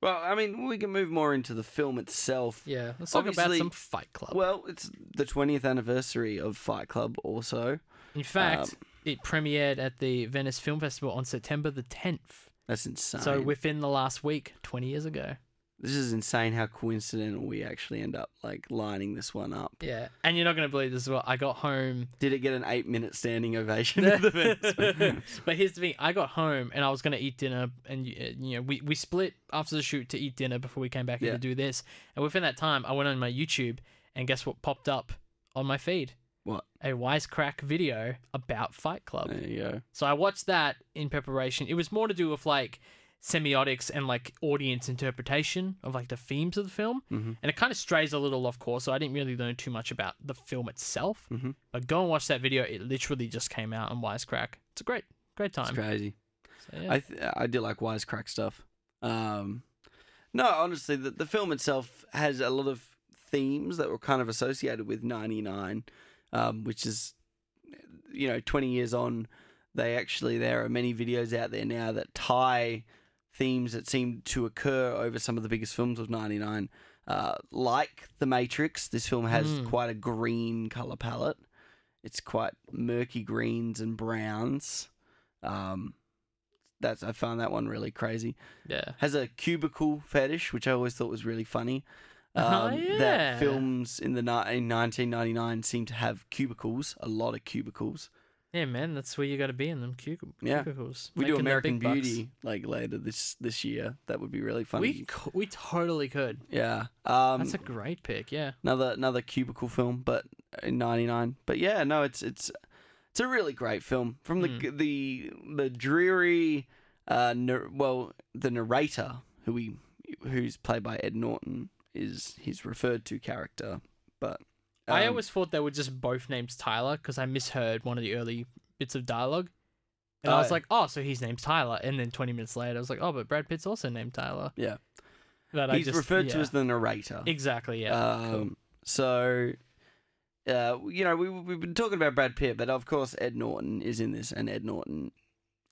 Well, I mean, we can move more into the film itself. Yeah, let's talk about some Fight Club. Well, it's the 20th anniversary of Fight Club, also. in fact, um, it premiered at the Venice Film Festival on September the 10th. That's insane. So within the last week, 20 years ago. This is insane how coincidental we actually end up like lining this one up. Yeah, and you're not gonna believe this as well. I got home. Did it get an eight minute standing ovation? at the Venice? but here's the thing: I got home and I was gonna eat dinner, and you know, we we split after the shoot to eat dinner before we came back here Yeah. to do this. And within that time, I went on my YouTube, and guess what popped up on my feed? what? A wisecrack video about Fight Club. There you go. So I watched that in preparation. It was more to do with like semiotics and like audience interpretation of like the themes of the film. Mhm. And it kind of strays a little off course, so I didn't really learn too much about the film itself. Mhm. But go and watch that video. It literally just came out on Wisecrack. It's a great, great It's time. crazy. So, yeah. I th- I do like wisecrack stuff. Um, no, honestly, the the film itself has a lot of themes that were kind of associated with '99, um, which is, you know, 20 years on. They actually there are many videos out there now that tie themes that seem to occur over some of the biggest films of '99. Uh, like The Matrix, this film has Mm. quite a green color palette. It's quite murky greens and browns. Um, that's I found that one really crazy. yeah. Has a cubicle fetish, which I always thought was really funny. Oh, Um, yeah. That films in the in 1999 seem to have cubicles, a lot of cubicles. Yeah, man, that's where you got to be in them cub- Yeah. cubicles. We do American big bucks. Beauty like later this this year. That would be really funny. We c- we totally could. yeah. Um, That's a great pick. Yeah. another another cubicle film, but in '99. But yeah, no, it's it's it's a really great film. From the Mm. the the dreary, uh, nar- well, the narrator who we who's played by Ed Norton is his referred to character, but I um, always thought they were just both names Tyler because I misheard one of the early bits of dialogue. And I Oh, was like, oh, so his name's Tyler. And then 20 minutes later, I was like, oh, but Brad Pitt's also named Tyler. yeah But I he's just- referred to as the narrator. Exactly, yeah. Um, cool. So, uh, you know, we we've been talking about Brad Pitt, but of course Ed Norton is in this, and Ed Norton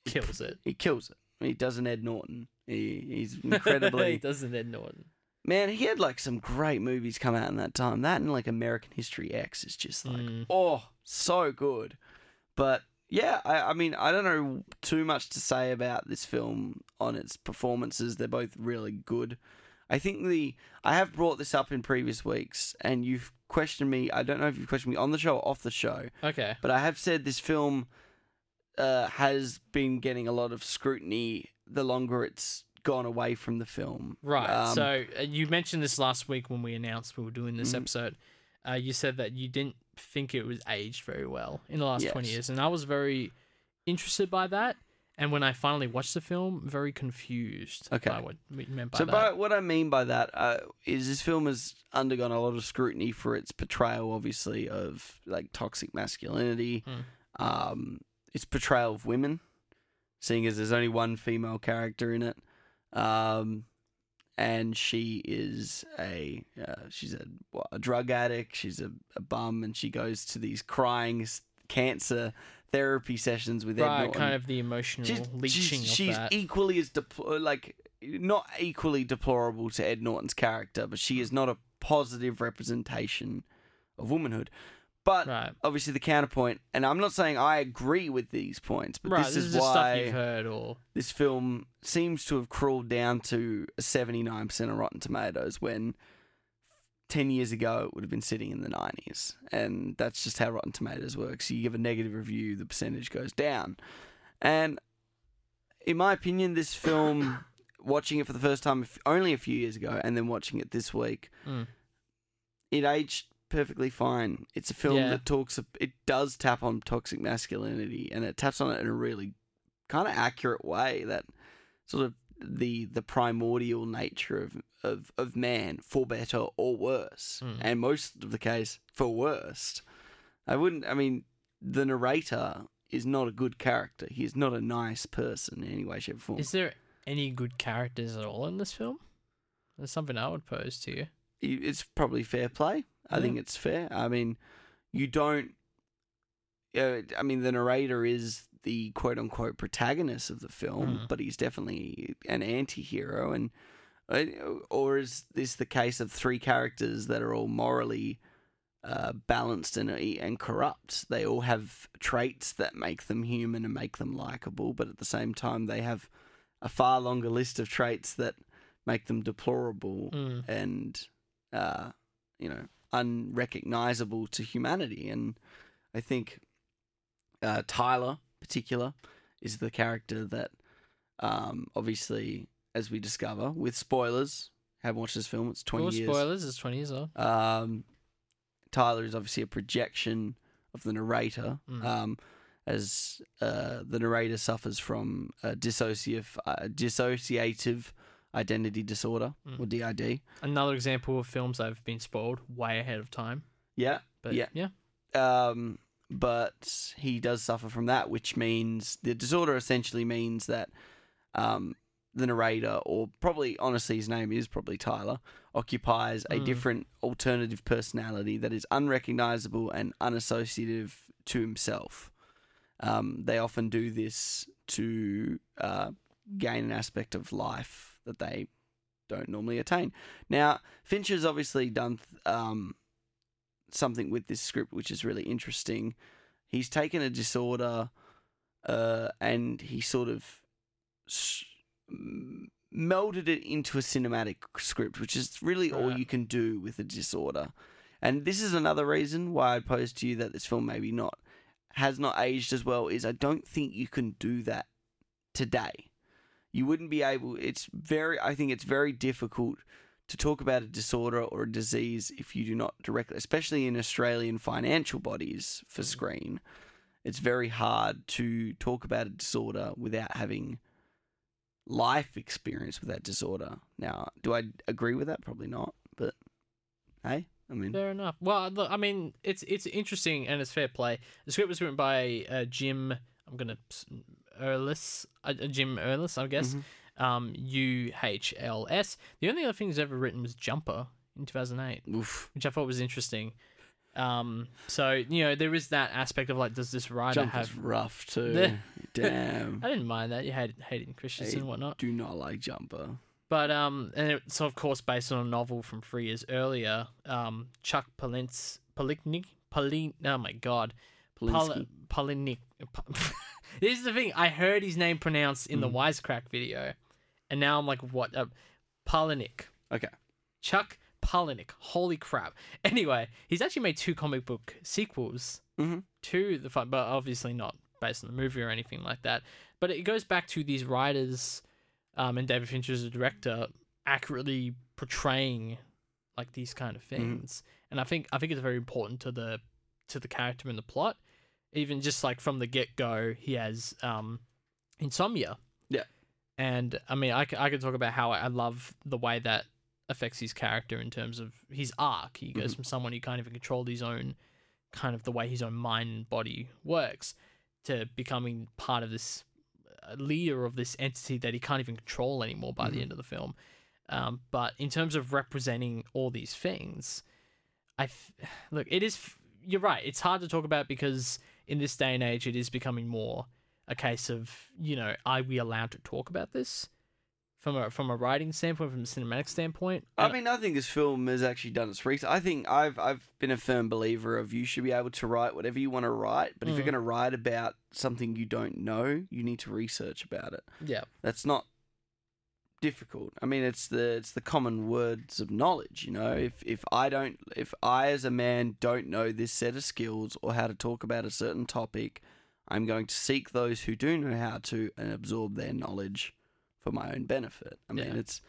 Kills it. he kills it. He does an Ed Norton. He, he's incredibly he doesn't Ed Norton. Man. He had like some great movies come out in that time. That and like American History X is just like Mm. oh so good. But yeah, I, I mean I don't know too much to say about this film on its performances. They're both really good. I think the I have brought this up in previous weeks, and you've questioned me. I don't know if you've questioned me on the show or off the show, Okay. but I have said this film uh, has been getting a lot of scrutiny the longer it's gone away from the film. Right. Um, so uh, you mentioned this last week when we announced we were doing this Mhm. episode. Uh, you said that you didn't think it was aged very well in the last 20 years. And I was very interested by that. And when I finally watched the film, very confused Okay. by what we meant by so, that. by, what I mean by that uh, is this film has undergone a lot of scrutiny for its portrayal, obviously, of like toxic masculinity, Hmm. um, its portrayal of women, seeing as there's only one female character in it, um, and she is a uh, she's a a drug addict, she's a, a bum, and she goes to these crying cancer therapy sessions with Ed right, Norton. kind of the emotional she's, leeching she's, she's equally as depl- like not equally deplorable to Ed Norton's character, but she is not a positive representation of womanhood. But right. obviously, the counterpoint, and I'm not saying I agree with these points, but right. this, This, is, is why you've heard or this film seems to have crawled down to a 79% of Rotten Tomatoes when 10 years ago it would have been sitting in the 90s. And that's just how Rotten Tomatoes works. You give a negative review, the percentage goes down. And in my opinion, this film, watching it for the first time only a few years ago and then watching it this week, Mm. it aged perfectly fine. It's a film Yeah. that talks, it does tap on toxic masculinity and it taps on it in a really kind of accurate way that sort of the the primordial nature of of, of man for better or worse Mm. and most of the case for worst i wouldn't i mean the narrator is not a good character he is not a nice person in any way shape or form is there any good characters at all in this film? That's something I would pose to you. You- it's probably fair play i think it's fair i mean you don't uh, i mean the narrator is the quote unquote protagonist of the film, Mm. but he's definitely an anti hero. And uh, or is this the case of three characters that are all morally uh, balanced and and corrupt? They all have traits that make them human and make them likable, but at the same time, they have a far longer list of traits that make them deplorable Mm. and uh, you know unrecognizable to humanity. And I think uh, Tyler, particular, is the character that um, obviously, as we discover with spoilers, haven't watched this film. It's twenty years. spoilers. It's twenty years old. Um, Tyler is obviously a projection of the narrator, Mm. um, as uh, the narrator suffers from a dissociative, uh, dissociative identity disorder Mm. or DID. Another example of films that have been spoiled way ahead of time. Yeah, But Yeah. yeah, um, but he does suffer from that, which means the disorder essentially means that um, the narrator, or probably honestly his name is probably Tyler, occupies a Mm. different alternative personality that is unrecognizable and unassociative to himself. Um, they often do this to uh, gain an aspect of life that they don't normally attain. Now, Fincher's obviously done um, something with this script which is really interesting. He's taken a disorder uh, and he sort of s- m- melded it into a cinematic script, which is really all you can do with a disorder. And this is another reason why I'd pose to you that this film maybe not has not aged as well. Is I don't think you can do that today. You wouldn't be able. It's very. I think it's very difficult to talk about a disorder or a disease if you do not directly, especially in Australian financial bodies for screen. It's very hard to talk about a disorder without having life experience with that disorder. Now, do I agree with that? Probably not. But hey, I mean, fair enough. Well, look, I mean, it's it's interesting and it's fair play. The script was written by uh, Jim. I'm gonna Erlis, uh, Jim Erlis, I guess. Mhm. Um, U H L S. The only other thing he's ever written was Jumper in 2008, oof. which I thought was interesting. Um, so you know there is that aspect of like, does this writer Jump is have? rough too. The- Damn. I didn't mind that. You had Hayden Christensen and whatnot. do not like Jumper. But um, and it's of course based on a novel from three years earlier. Um, Chuck Palahniuk, Palahniuk, Palin. Oh my god, Polinsky. Pal-. this is the thing. I heard his name pronounced in the Mm. Wisecrack video, and now I'm like, what? Uh, Palahniuk. Okay. Chuck Palahniuk. Holy crap. Anyway, he's actually made two comic book sequels Mhm. to the fun, but obviously not based on the movie or anything like that. But it goes back to these writers, um, and David Fincher as a director accurately portraying like these kind of things. And I think I think it's very important to the to the character and the plot. Even just like from the get go, he has um, insomnia. Yeah. And I mean, I, c- I could talk about how I love the way that affects his character in terms of his arc. He goes Mhm. from someone who can't even control his own kind of the way his own mind and body works to becoming part of this uh, leader of this entity that he can't even control anymore by the Mhm. end of the film. Um, but in terms of representing all these things, I f- look. It is. f- You're right. It's hard to talk about because in this day and age, it is becoming more a case of you know, are we allowed to talk about this from a from a writing standpoint, from a cinematic standpoint? I mean, I think this film has actually done its research. I think I've I've been a firm believer of you should be able to write whatever you want to write, but if Mm. you're going to write about something you don't know, you need to research about it. yeah, That's not difficult. I mean, it's the it's the common words of knowledge. You know, if if I don't, if I as a man don't know this set of skills or how to talk about a certain topic, I'm going to seek those who do know how to and absorb their knowledge for my own benefit. I mean, Yeah. it's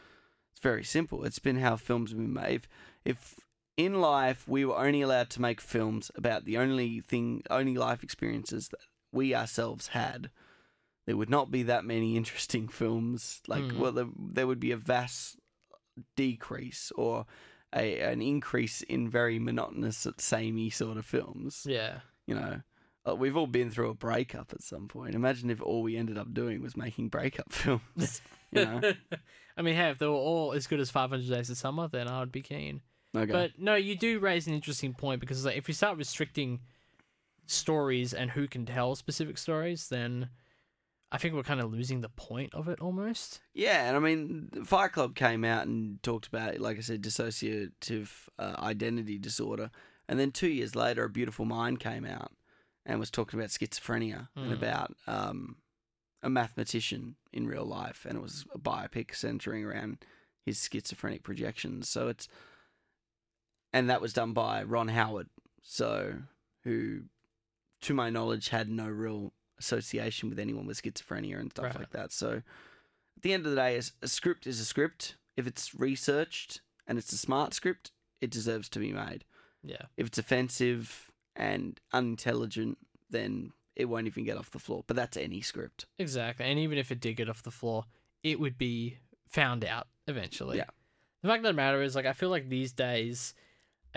it's very simple. It's been how films have been made. If, if in life we were only allowed to make films about the only thing, only life experiences that we ourselves had, there would not be that many interesting films. Like, Mm. well, there, there would be a vast decrease or a an increase in very monotonous, samey sort of films. yeah. You know, Uh, we've all been through a breakup at some point. Imagine if all we ended up doing was making breakup films. you know, I mean, hey, if they were all as good as 500 Days of Summer, then I would be keen. okay. But no, you do raise an interesting point because like, if you start restricting stories and who can tell specific stories, then I think we're kind of losing the point of it almost. Yeah, and I mean, Fight Club came out and talked about, like I said, dissociative uh, identity disorder, and then two years later, A Beautiful Mind came out and was talking about schizophrenia and Mm. about um, a mathematician in real life, and it was a biopic centering around his schizophrenic projections. So it's, and that was done by Ron Howard, so who, to my knowledge, had no real association with anyone with schizophrenia and stuff Right. like that. So at the end of the day, a script is a script. If it's researched and it's a smart script, it deserves to be made. Yeah. If it's offensive and unintelligent, then it won't even get off the floor. But that's any script. Exactly. And even if it did get off the floor, it would be found out eventually. Yeah. The fact of the matter is, like, I feel like these days,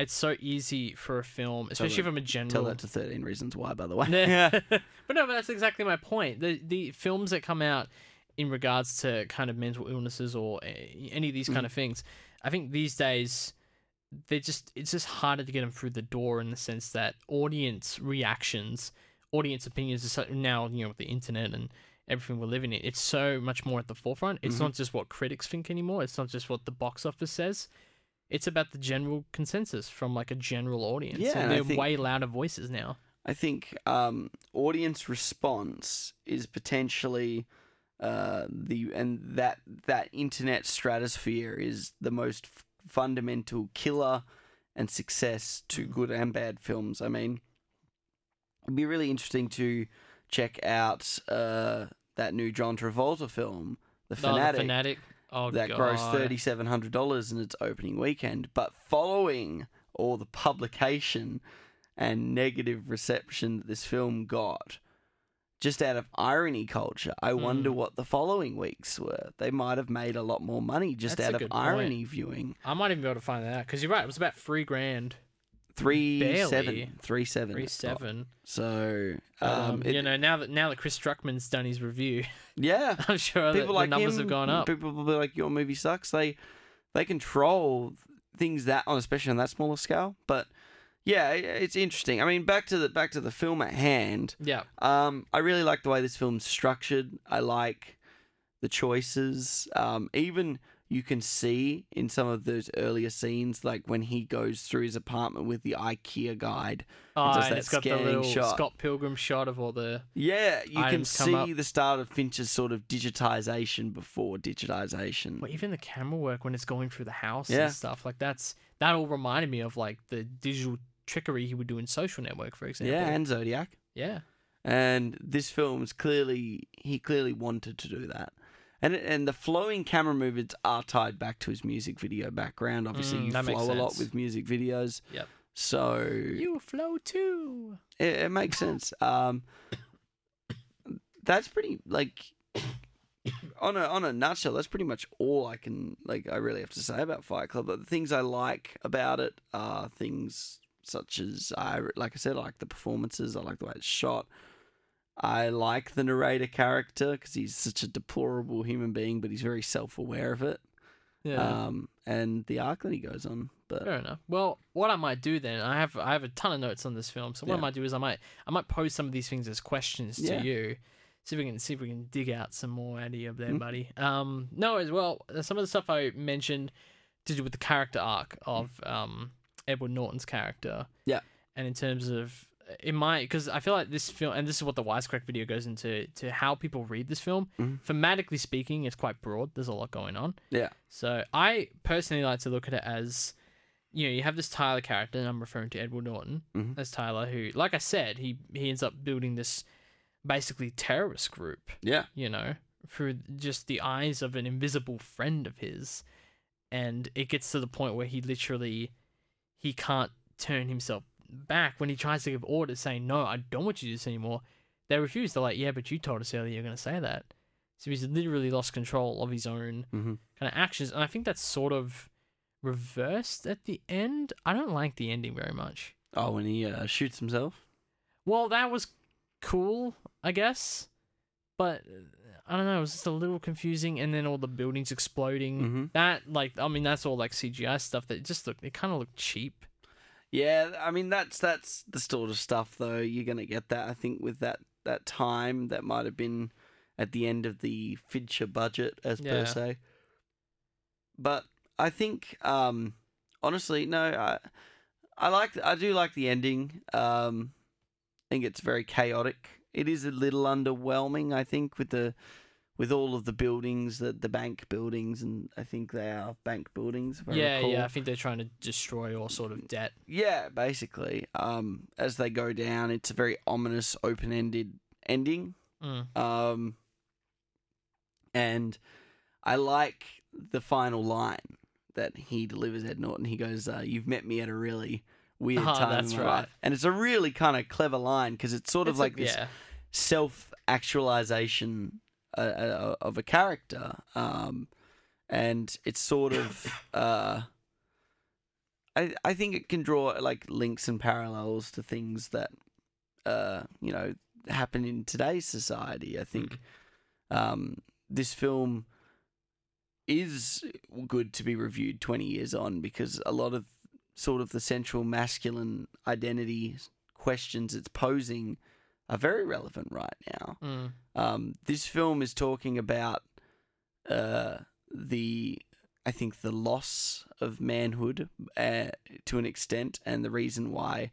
it's so easy for a film, especially that- from a general. Tell that to 13 Reasons Why, by the way. Yeah. but no, but that's exactly my point. The the films that come out in regards to kind of mental illnesses or eh, any of these kind of things, I think these days they're just it's just harder to get them through the door in the sense that audience reactions, audience opinions is so, now you know with the internet and everything we're living in, it's so much more at the forefront. It's not just what critics think anymore. It's not just what the box office says. It's about the general consensus from like a general audience. Yeah, and they're think- way louder voices now. I think um, audience response is potentially uh, the and that that internet stratosphere is the most f- fundamental killer and success to good and bad films. I mean, it'd be really interesting to check out uh, that new John Travolta film, The Oh, the fanatic. Oh, that God. grossed thirty seven hundred dollars in its opening weekend. But following all the publication and negative reception that this film got, just out of irony culture, I Hmm. wonder what the following weeks were. They might have made a lot more money just That's out of good point. irony viewing. I might even be able to find that out because you're right. It was about three grand, Three Barely. seven, three seven, three seven. So, um, um, it- you know, now that now that Chris Stuckmann's done his review, yeah, I'm sure that people the like numbers him, have gone up. People will be like, "Your movie sucks." They they control things that on, especially on that smaller scale. But yeah, it's interesting. I mean, back to the back to the film at hand. Yeah, Um, I really like the way this film's structured. I like the choices. Um, even you can see in some of those earlier scenes, like when he goes through his apartment with the IKEA guide. oh, and that it's got the little shot. Scott Pilgrim shot of all the. Yeah, you can Items come up. see the start of Finch's sort of digitization before digitization. Well, even the camera work when it's going through the house Yeah. and stuff like that's that all reminded me of like the digital trickery he would do in Social Network, for example. Yeah, and Zodiac. yeah, And this film's clearly he clearly wanted to do that. And and the flowing camera movements are tied back to his music video background. Obviously, Mm, you flow a lot with music videos. Yep. So you flow too. it, it makes sense. Um, that's pretty like on a on a nutshell. That's pretty much all I can like. I really have to say about Fight Club. But the things I like about it are things such as I like I said, I like the performances. I like the way it's shot. I like the narrator character because he's such a deplorable human being, but he's very self aware of it. Yeah. Um, and the arc that he goes on. But Fair enough. Well, what I might do then, I have I have a ton of notes on this film. So what I might do is I might I might pose some of these things as questions to Yeah. you. See if we can see if we can dig out some more out of you there, Mhm. buddy. Um, no, as well, uh, some of the stuff I mentioned to do with the character arc of um Edward Norton's character. Yeah. And in terms of in my because I feel like this film and this is what the wisecrack video goes into to how people read this film. Mhm. Thematically speaking, it's quite broad. There's a lot going on. yeah, So I personally like to look at it as, you know, you have this Tyler character, and I'm referring to Edward Norton Mhm. as Tyler, who, like I said, he he ends up building this basically terrorist group, yeah, you know, through just the eyes of an invisible friend of his, and it gets to the point where he literally he can't turn himself back when he tries to give orders saying no i don't want you to do this anymore they refuse they're like yeah but you told us earlier you're going to say that so he's literally lost control of his own Mhm. kind of actions and i think that's sort of reversed at the end i don't like the ending very much Oh, when he uh, shoots himself. well that was cool i guess but uh, i don't know it was just a little confusing and then all the buildings exploding Mhm. that like i mean that's all like cgi stuff that just looked it kind of looked cheap Yeah, I mean that's that's the sort of stuff though. You're gonna get that I think with that that time that might have been at the end of the Fincher budget as Yeah. per se. But I think um honestly no I I like I do like the ending. Um I think it's very chaotic. It is a little underwhelming I think with the with all of the buildings, the the bank buildings and I think they are bank buildings yeah, recall. yeah. I think they're trying to destroy all sort of debt. Yeah, basically. Um, as they go down, it's a very ominous, open-ended ending. Mm. Um, and I like the final line that he delivers Ed Norton. He goes, uh, "You've met me at a really weird Ah, time that's in my right. life," and it's a really kind of clever line because it's sort of It's a- like this yeah, self-actualization uh, uh, of a character, um, and it's sort of. Uh, I I think it can draw like links and parallels to things that, uh, you know, happen in today's society. I think, um, this film is good to be reviewed twenty years on because a lot of sort of the central masculine identity questions it's posing are very relevant right now. Mm. Um, this film is talking about uh, the, I think, the loss of manhood uh, to an extent, and the reason why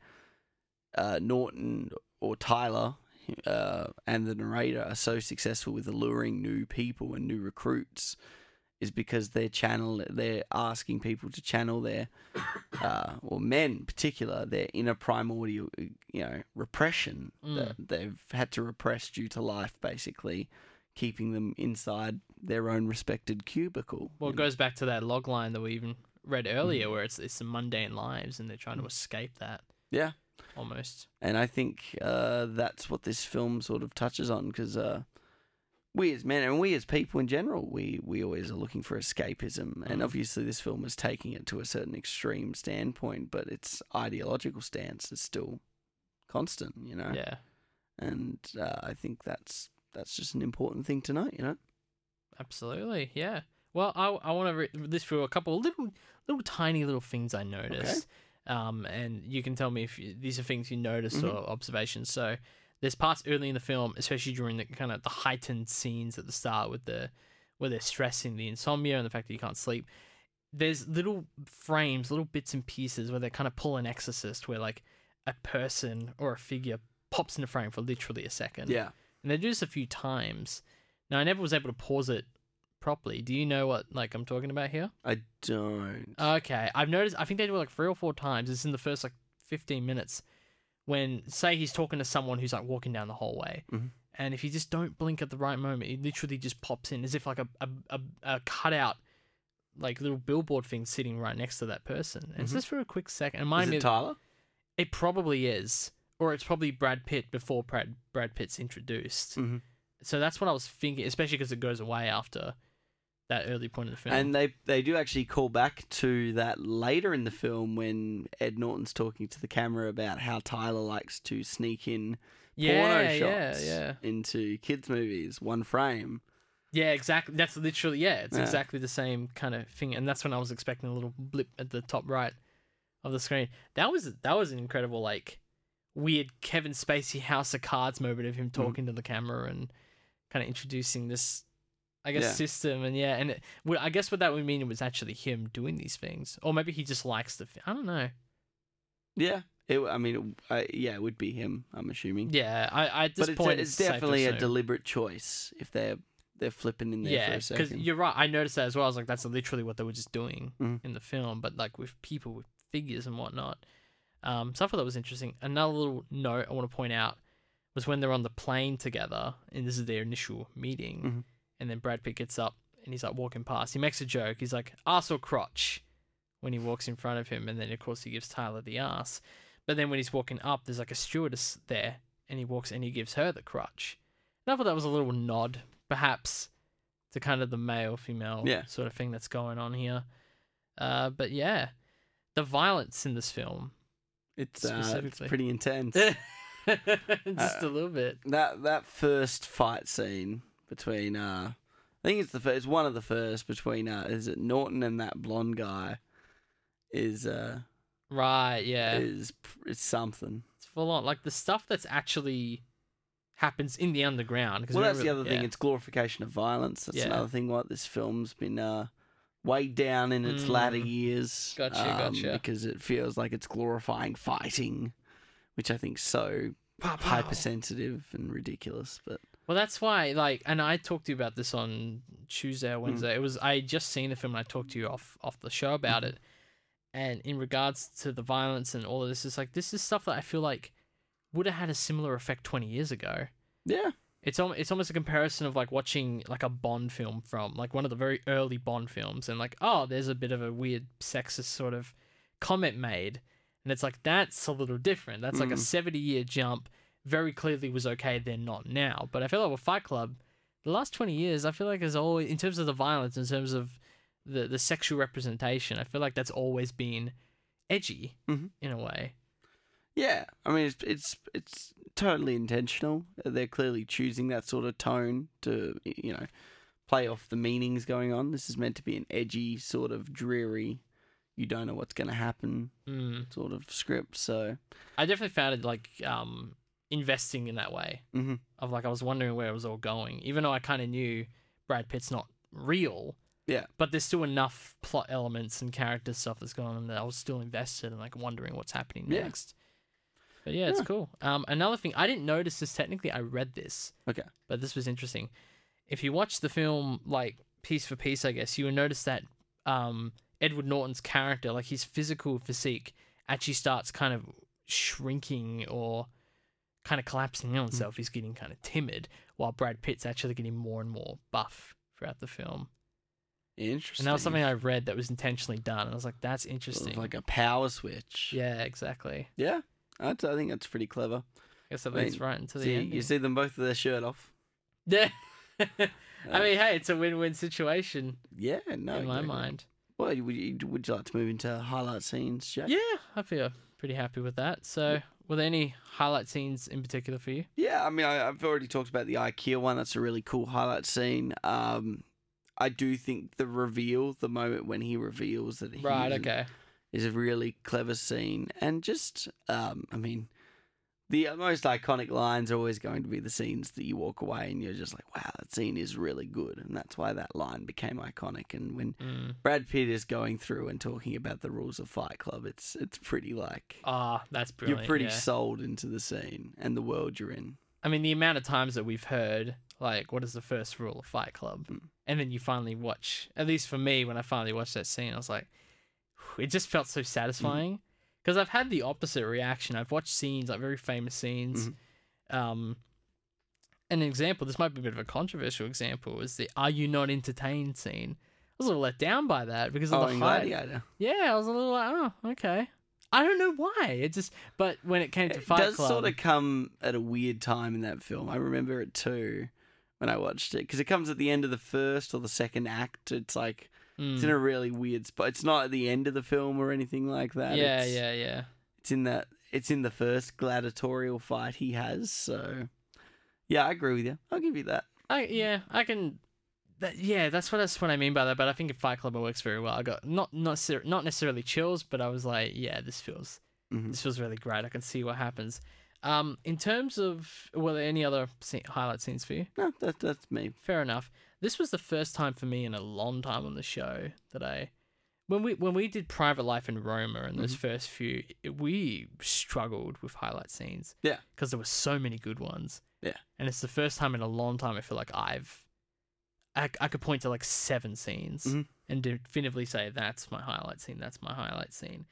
uh, Norton or Tyler uh, and the narrator are so successful with alluring new people and new recruits is because they're channel they're asking people to channel their uh, or men in particular their inner primordial you know repression that they've had to repress due to life basically keeping them inside their own respected cubicle Well, it know? goes back to that log line that we even read earlier, where it's it's mundane lives, and they're trying to escape that. Yeah. Almost. and I think uh, that's what this film sort of touches on because uh, we as men and we as people in general, we we always are looking for escapism, and Mm. obviously this film is taking it to a certain extreme standpoint, but its ideological stance is still constant, you know. Yeah, And uh, I think that's that's just an important thing to note, you know. absolutely. Yeah. Well, I I want to read this through a couple of little little tiny little things I noticed. Um, and you can tell me if you, these are things you noticed Mhm. or observations. So there's parts early in the film, especially during the kind of the heightened scenes at the start with the where they're stressing the insomnia and the fact that you can't sleep. There's little frames, little bits and pieces where they kind of pull an exorcist, where like a person or a figure pops in the frame for literally a second. Yeah. And they do this a few times. Now I never was able to pause it properly. Do you know what like I'm talking about here? I don't. Okay, I've noticed. I think they do it like three or four times. It's in the first like fifteen minutes when, say, he's talking to someone who's like walking down the hallway, Mhm. and if you just don't blink at the right moment, it literally just pops in as if like a a, a, a cutout, like little billboard thing sitting right next to that person. And it's Mhm. just for a quick second. It is it. Tyler? It probably is, or it's probably Brad Pitt before Brad Brad Pitt's introduced. Mhm. So that's what I was thinking, especially because it goes away after that early point of the film. And they they do actually call back to that later in the film when Ed Norton's talking to the camera about how Tyler likes to sneak in yeah, porno shots yeah. into kids movies, one frame. Yeah, exactly. That's literally yeah. It's Yeah. exactly the same kind of thing, and that's when I was expecting a little blip at the top right of the screen. That was that was an incredible like weird Kevin Spacey House of Cards moment of him Mm-hmm. talking to the camera and kind of introducing this, I guess, Yeah. system. And yeah, and it, well, I guess what that would mean it was actually him doing these things, or maybe he just likes the. I don't know. Yeah, it, I mean, it, uh, yeah, it would be him. I'm assuming. Yeah, I, I at this but it's, point a, it's definitely a deliberate choice if they're they're flipping in there yeah, because you're right. I noticed that as well. I was like, that's literally what they were just doing Mhm. in the film, but like with people with figures and whatnot. Um, so I thought that was interesting. Another little note I want to point out was when they're on the plane together, and this is their initial meeting, Mhm. And then Brad Pitt gets up and he's like walking past. He makes a joke. He's like ass or crotch when he walks in front of him, and then of course he gives Tyler the ass. But then when he's walking up, there's like a stewardess there, and he walks and he gives her the crotch. And I thought that was a little nod, perhaps, to kind of the male female Yeah. sort of thing that's going on here. Uh, but yeah, the violence in this film, it's, uh, it's pretty intense. just Uh, a little bit. that that first fight scene between uh I think it's the first, it's one of the first between uh is it Norton and that blonde guy is uh Right, yeah. is is something. It's full on. Like the stuff that's actually happens in the underground. Well, that's the other thing. It's glorification of violence. That's Yeah. another thing. What this film's been uh, weighed down in its latter Mm. years. Gotcha, um, gotcha. Because it feels like it's glorifying fighting, which I think so hypersensitive and ridiculous. But Well, that's why, like, and I talked to you about this on Tuesday Hmm. or Wednesday. It was I just seen the film and I talked to you off off the show about Mm-hmm. it. And in regards to the violence and all of this, it's like this is stuff that I feel like would have had a similar effect twenty years ago. yeah, It's al- it's almost a comparison of like watching like a Bond film from like one of the very early Bond films, and like oh, there's a bit of a weird sexist sort of comment made, and it's like that's a little different. That's like a Mm. seventy year jump. Very clearly was okay then, not now. But I feel like with Fight Club, the last twenty years, I feel like is always in terms of the violence, in terms of the the sexual representation. I feel like that's always been edgy Mhm. in a way. yeah. I mean, it's it's it's totally intentional. They're clearly choosing that sort of tone to you know play off the meanings going on. This is meant to be an edgy, sort of dreary. You don't know what's going to happen, Mm. sort of script. So, I definitely found it like um investing in that way. hmm of like I was wondering where it was all going, even though I kind of knew Brad Pitt's not real. Yeah. But there's still enough plot elements and character stuff that's going on that I was still invested and like wondering what's happening Yeah. next. But yeah, it's Yeah. cool. Um, another thing I didn't notice this technically. I read this, okay. but this was interesting. If you watch the film like piece for piece, I guess you will notice that um, Edward Norton's character, like his physical physique, actually starts kind of shrinking or kind of collapsing in on mm. himself. He's getting kind of timid, while Brad Pitt's actually getting more and more buff throughout the film. Interesting. And that was something I read that was intentionally done. And I was like, that's interesting. like a power switch. yeah, exactly. Yeah. That's, I think that's pretty clever. I guess that I leads mean, right into the See, end. you see them both with their shirt off. Yeah. I mean, hey, it's a win-win situation Yeah, no. in my exactly. mind. Well, would you, would you like to move into highlight scenes, Jack? Yeah, I feel pretty happy with that. So, were there any highlight scenes in particular for you? Yeah, I mean, I, I've already talked about the IKEA one. That's a really cool highlight scene. Um, I do think the reveal, the moment when he reveals that he Right. Okay. is a really clever scene, and just, um, I mean, the most iconic lines are always going to be the scenes that you walk away and you're just like, wow, that scene is really good, and that's why that line became iconic. And when Mm. Brad Pitt is going through and talking about the rules of Fight Club, it's it's pretty like Ah, that's brilliant. you're pretty yeah. sold into the scene and the world you're in. I mean, the amount of times that we've heard, like, what is the first rule of Fight Club? Mm. And then you finally watch, at least for me, when I finally watched that scene, I was like, it just felt so satisfying. Because I've had the opposite reaction. I've watched scenes, like very famous scenes. Um, an example, this might be a bit of a controversial example, is the Are You Not Entertained scene. I was a little let down by that because of Oh, the. Gladiator. Yeah, I was a little like, oh, okay. I don't know why. It just, but when it came to It Fight does sort of come at a weird time in that film. I remember it too when I watched it because it comes at the end of the first or the second act. It's like it's Mm. in a really weird spot. It's not at the end of the film or anything like that. yeah, it's, yeah, yeah. It's in that. It's in the first gladiatorial fight he has. So yeah, I agree with you. I'll give you that. I yeah, I can. That, yeah, that's what that's what I mean by that. But I think in Fight Club works very well. I got not not not necessarily chills, but I was like, yeah, this feels Mhm. this feels really great. I can see what happens. Um, in terms of were there any other highlight scenes for you? No, that, that's me. Fair enough. This was the first time for me in a long time on the show that I, when we when we did Private Life in Roma and those first few, we struggled with highlight scenes. Yeah. because there were so many good ones. Yeah. and it's the first time in a long time I feel like I've, I, I could point to like seven scenes Mhm. and definitively say that's my highlight scene. That's my highlight scene.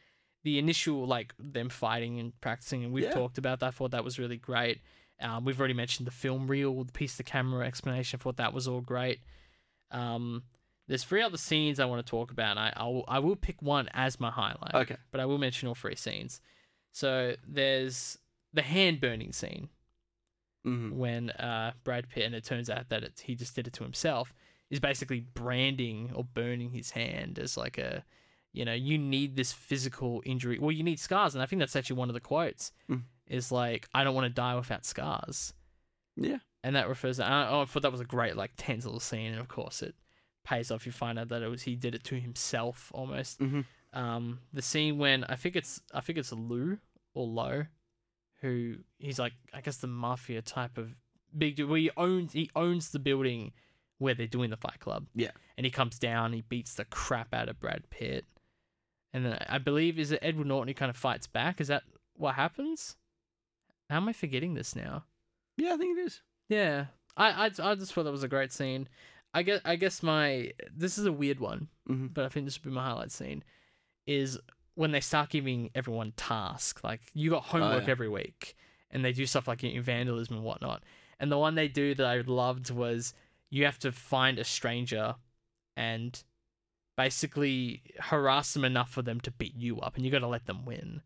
The initial like them fighting and practicing, and we've Yeah. talked about that. I thought that was really great. Um, we've already mentioned the film reel, the piece to camera explanation. I thought that was all great. Um, there's three other scenes I want to talk about. And I I'll, I will pick one as my highlight. Okay. But I will mention all three scenes. So there's the hand burning scene hmm when uh, Brad Pitt, and it turns out that it, he just did it to himself, is basically branding or burning his hand as like a, you know, you need this physical injury. Well, you need scars, and I think that's actually one of the quotes. Mm. Is like, I don't want to die without scars, Yeah. and that refers. To, I, I thought that was a great like tense little scene, and of course it pays off. You find out that it was he did it to himself almost. hmm um, the scene when I think it's I think it's Lou or Lo, who he's like I guess the mafia type of big dude. Where he owns he owns the building where they're doing the Fight Club. Yeah. and he comes down, he beats the crap out of Brad Pitt, and then I believe is it Edward Norton who kind of fights back. Is that what happens? How am I forgetting this now? Yeah, I think it is. Yeah, I I, I just thought that was a great scene. I guess I guess my this is a weird one, Mhm. but I think this would be my highlight scene is when they start giving everyone tasks. Like you got homework yeah. every week, and they do stuff like vandalism and whatnot. And the one they do that I loved was you have to find a stranger and basically harass them enough for them to beat you up, and you got to let them win.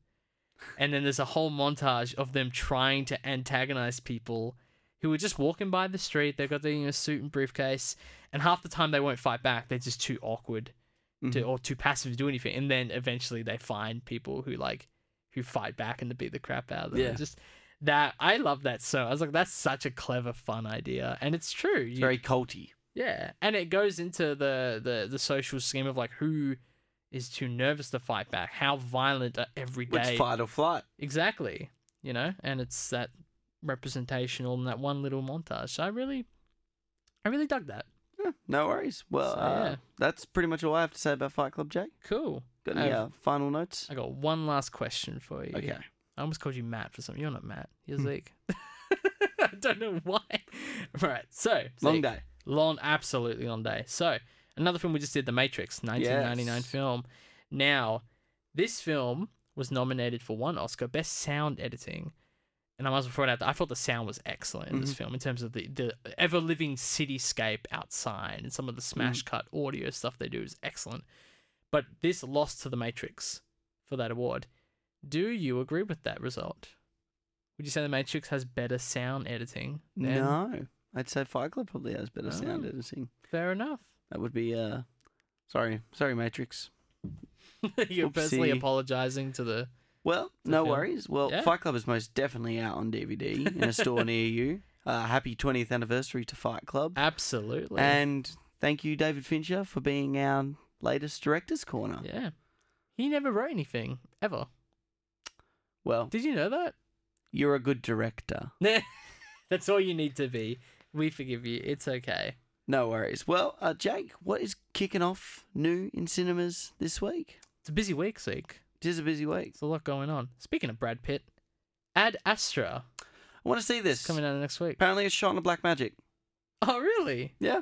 And then there's a whole montage of them trying to antagonize people who are just walking by the street. They've got their you know, suit and briefcase, and half the time they won't fight back. They're just too awkward to mm-hmm. or too passive to do anything. And then eventually they find people who like who fight back and to beat the crap out of them. Yeah. Just that I love that so. I was like, that's such a clever, fun idea, and it's true. You- very culty. Yeah, and it goes into the, the the social scheme of like who is too nervous to fight back, how violent are every Which fight or flight. Exactly, you know, and it's that representational in that one little montage. So I really, I really dug that. Yeah, no worries. Well, So, uh, yeah. that's pretty much all I have to say about Fight Club, Jake. Cool. Got any uh, final notes? I got one last question for you. Okay. I almost called you Matt for something. You're not Matt. You're Hmm. Zeke. I don't know why. Right. So Long day. Long, absolutely long day. So another film we just did, The Matrix, 1999 Yes. film. Now, this film was nominated for one Oscar, Best Sound Editing. And I must have thrown out that I thought the sound was excellent in this Mhm. film in terms of the, the ever living cityscape outside and some of the smash cut audio stuff they do is excellent. But this lost to The Matrix for that award. Do you agree with that result? Would you say The Matrix has better sound editing? than- No. I'd say Fight Club probably has better sound Oh. editing. Fair enough. That would be, uh, sorry. Sorry, Matrix. You're personally apologizing to the. Well, the no film. worries. Well, Yeah. Fight Club is most definitely out on DVD in a store near you. Uh, happy 20th anniversary to Fight Club. Absolutely. And thank you, David Fincher, for being our latest Director's Corner. yeah. He never wrote anything, ever. Well, Did you know that? you're a good director. That's all you need to be. We forgive you. It's okay. No worries. Well, uh, Jake, what is kicking off new in cinemas this week? It's a busy week, Zeke. It is a busy week. There's a lot going on. Speaking of Brad Pitt, Ad Astra I want to see this. is coming out next week. Apparently, it's shot in a Blackmagic. Oh, really? Yeah.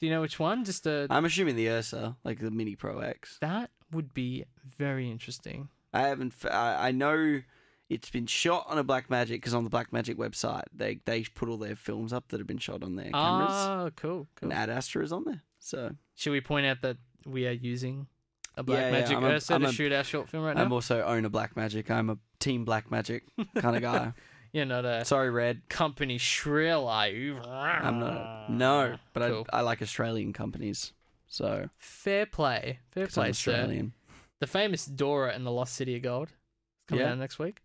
Do you know which one? Just a. I'm assuming the Ursa, like the Mini Pro X. that would be very interesting. I haven't. f- I, I know it's been shot on a Blackmagic because on the Blackmagic website they they put all their films up that have been shot on their cameras, Oh, cool. cool. and Ad Astra is on there. So Should we point out that we are using a Black Yeah, yeah, Magic I'm a- Ursa I'm to a- shoot our short film right now? I'm also own a Blackmagic. I'm a Team Blackmagic kind of guy. You're not a Sorry, Red. company shrill, are you? I'm not. No, but Cool. I I like Australian companies. So Fair play. Fair I'm play, sir. The famous Dora and the Lost City of Gold coming Yeah. out next week.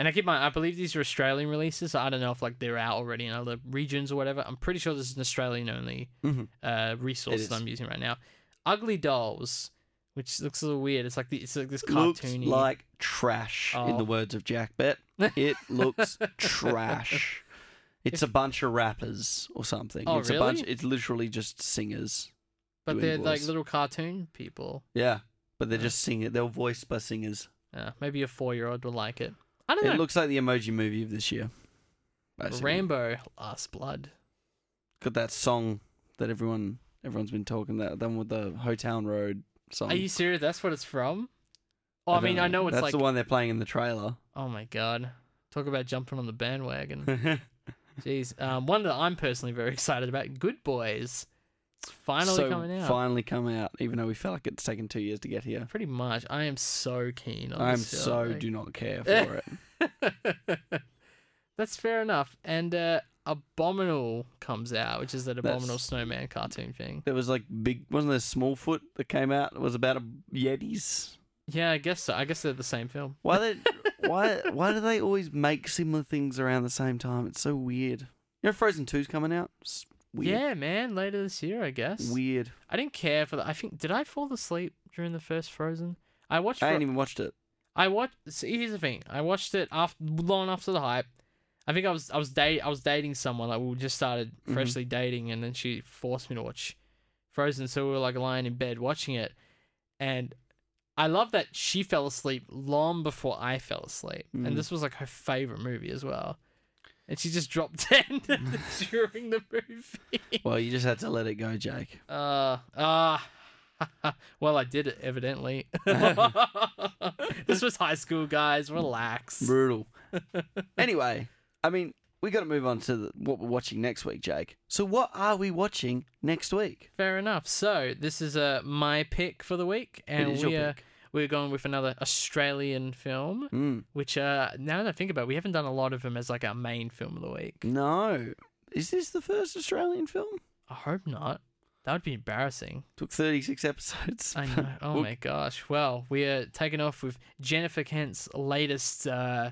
And I keep my I believe these are Australian releases. So I don't know if like they're out already in other regions or whatever. I'm pretty sure this is an Australian only Mhm. uh, resource that. I'm using right now. Ugly Dolls, which looks a little weird. It's like the, it's like this Looks cartoony. like trash. In the Oh. words of Jack Bet, it looks trash. It's a bunch of rappers or something. Oh, it's a bunch. really? It's literally just singers. but they're like little cartoon people. Yeah, but they're Yeah. just singing. They're voiced by singers. Uh, maybe a four year old will like it. I don't It looks like the Emoji Movie of this year. basically. Rambo Last Blood. Got that song that everyone everyone's been talking that then with the Old Town Road song. Are you serious? That's what it's from? Oh, I, mean, don't I know it's that's like. the one they're playing in the trailer. Oh my god. Talk about jumping on the bandwagon. Jeez. Um, one that I'm personally very excited about Good Boys. It's finally so coming out. Finally come out, even though we felt like it's taken two years to get here. Pretty much. I am so keen on I'm this film, so like- do not care for it. That's fair enough. And uh, Abominable comes out, which is that That's- Abominable Snowman cartoon thing. There was like big, wasn't there Smallfoot that came out? It was about a Yetis. Yeah, I guess so. I guess they're the same film. Why they, why why do they always make similar things around the same time? It's so weird. You know, Frozen 2's coming out. It's weird. Yeah, man. Later this year, I guess. Weird. I didn't care for that. I think did I fall asleep during the first Frozen? I watched. I ain't even watched it. I watched. See, here's the thing. I watched it after long after the hype. I think I was I was date I was dating someone like we just started freshly dating, and then she forced me to watch Frozen. So we were like lying in bed watching it, and I love that she fell asleep long before I fell asleep, Mm. and this was like her favorite movie as well. And she just dropped dead during the movie. Well, you just had to let it go, Jake. Uh, uh, well, I did it evidently. this was high school, guys. Relax. Brutal. anyway, I mean, we got to move on to the, what we're watching next week, Jake. So, what are we watching next week? Fair enough. So this is uh, my pick for the week, and we your uh, pick. we're going with another Australian film, Mm. which uh, now that I think about, it, we haven't done a lot of them as like our main film of the week. No. Is this the first Australian film? I hope not. That would be embarrassing. Took 36 episodes. I know. Oh Oop. my gosh. Well, we are taking off with Jennifer Kent's latest uh,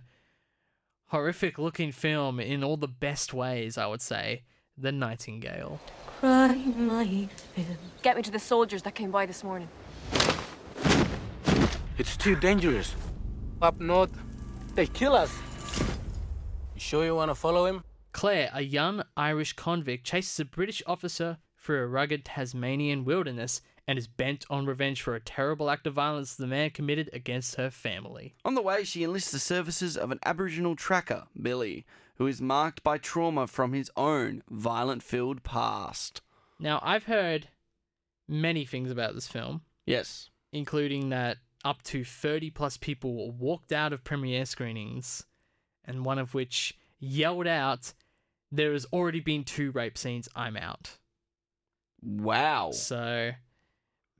horrific looking film in all the best ways, I would say. The Nightingale. Get me to the soldiers that came by this morning. It's too dangerous. Up north, they kill us. You sure you want to follow him? Claire, a young Irish convict, chases a British officer through a rugged Tasmanian wilderness and is bent on revenge for a terrible act of violence the man committed against her family. On the way, she enlists the services of an Aboriginal tracker, Billy, who is marked by trauma from his own violent filled past. Now, I've heard many things about this film, Yes. including that up to 30 plus people walked out of premiere screenings, and one of which yelled out, There has already been two rape scenes, I'm out. Wow. So,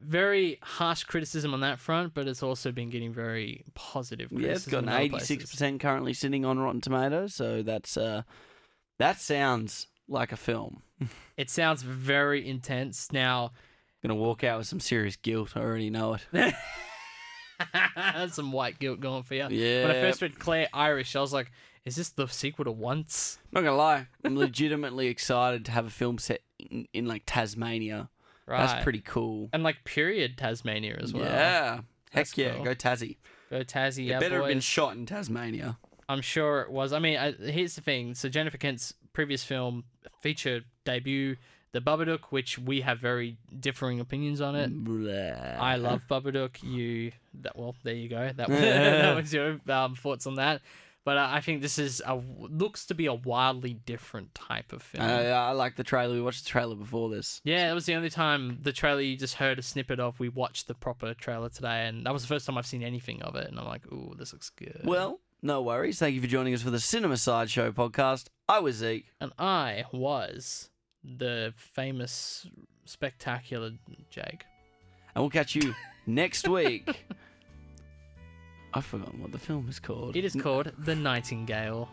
very harsh criticism on that front, but it's also been getting very positive criticism. Yeah, it's got an eighty-six percent currently sitting on Rotten Tomatoes, so that's uh, that sounds like a film. It sounds very intense. Now, Gonna walk out with some serious guilt. I already know it. some white guilt going for you. Yeah. When I first read Claire Irish, I was like, is this the sequel to Once? Not gonna lie, I'm legitimately excited to have a film set in, in like Tasmania. Right. That's pretty cool. And like period Tasmania as well. Yeah. Heck yeah, cool. go Tassie. Go Tassie, It yeah, better have been shot in Tasmania. I'm sure it was. I mean, I, here's the thing. So Jennifer Kent's previous film feature debut, The Babadook, which we have very differing opinions on it. Blah. I love Babadook. You that well, there you go. That was, that was your um, thoughts on that. But uh, I think this is a looks to be a wildly different type of film. Uh, I like the trailer. We watched the trailer before this. yeah, that was the only time the trailer you just heard a snippet of. We watched the proper trailer today, and that was the first time I've seen anything of it. And I'm like, ooh, this looks good. Well, no worries. Thank you for joining us for the Cinema Sideshow podcast. I was Zeke. and I was the famous, spectacular Jake. And we'll catch you next week. I've forgotten what the film is called. It is called The Nightingale.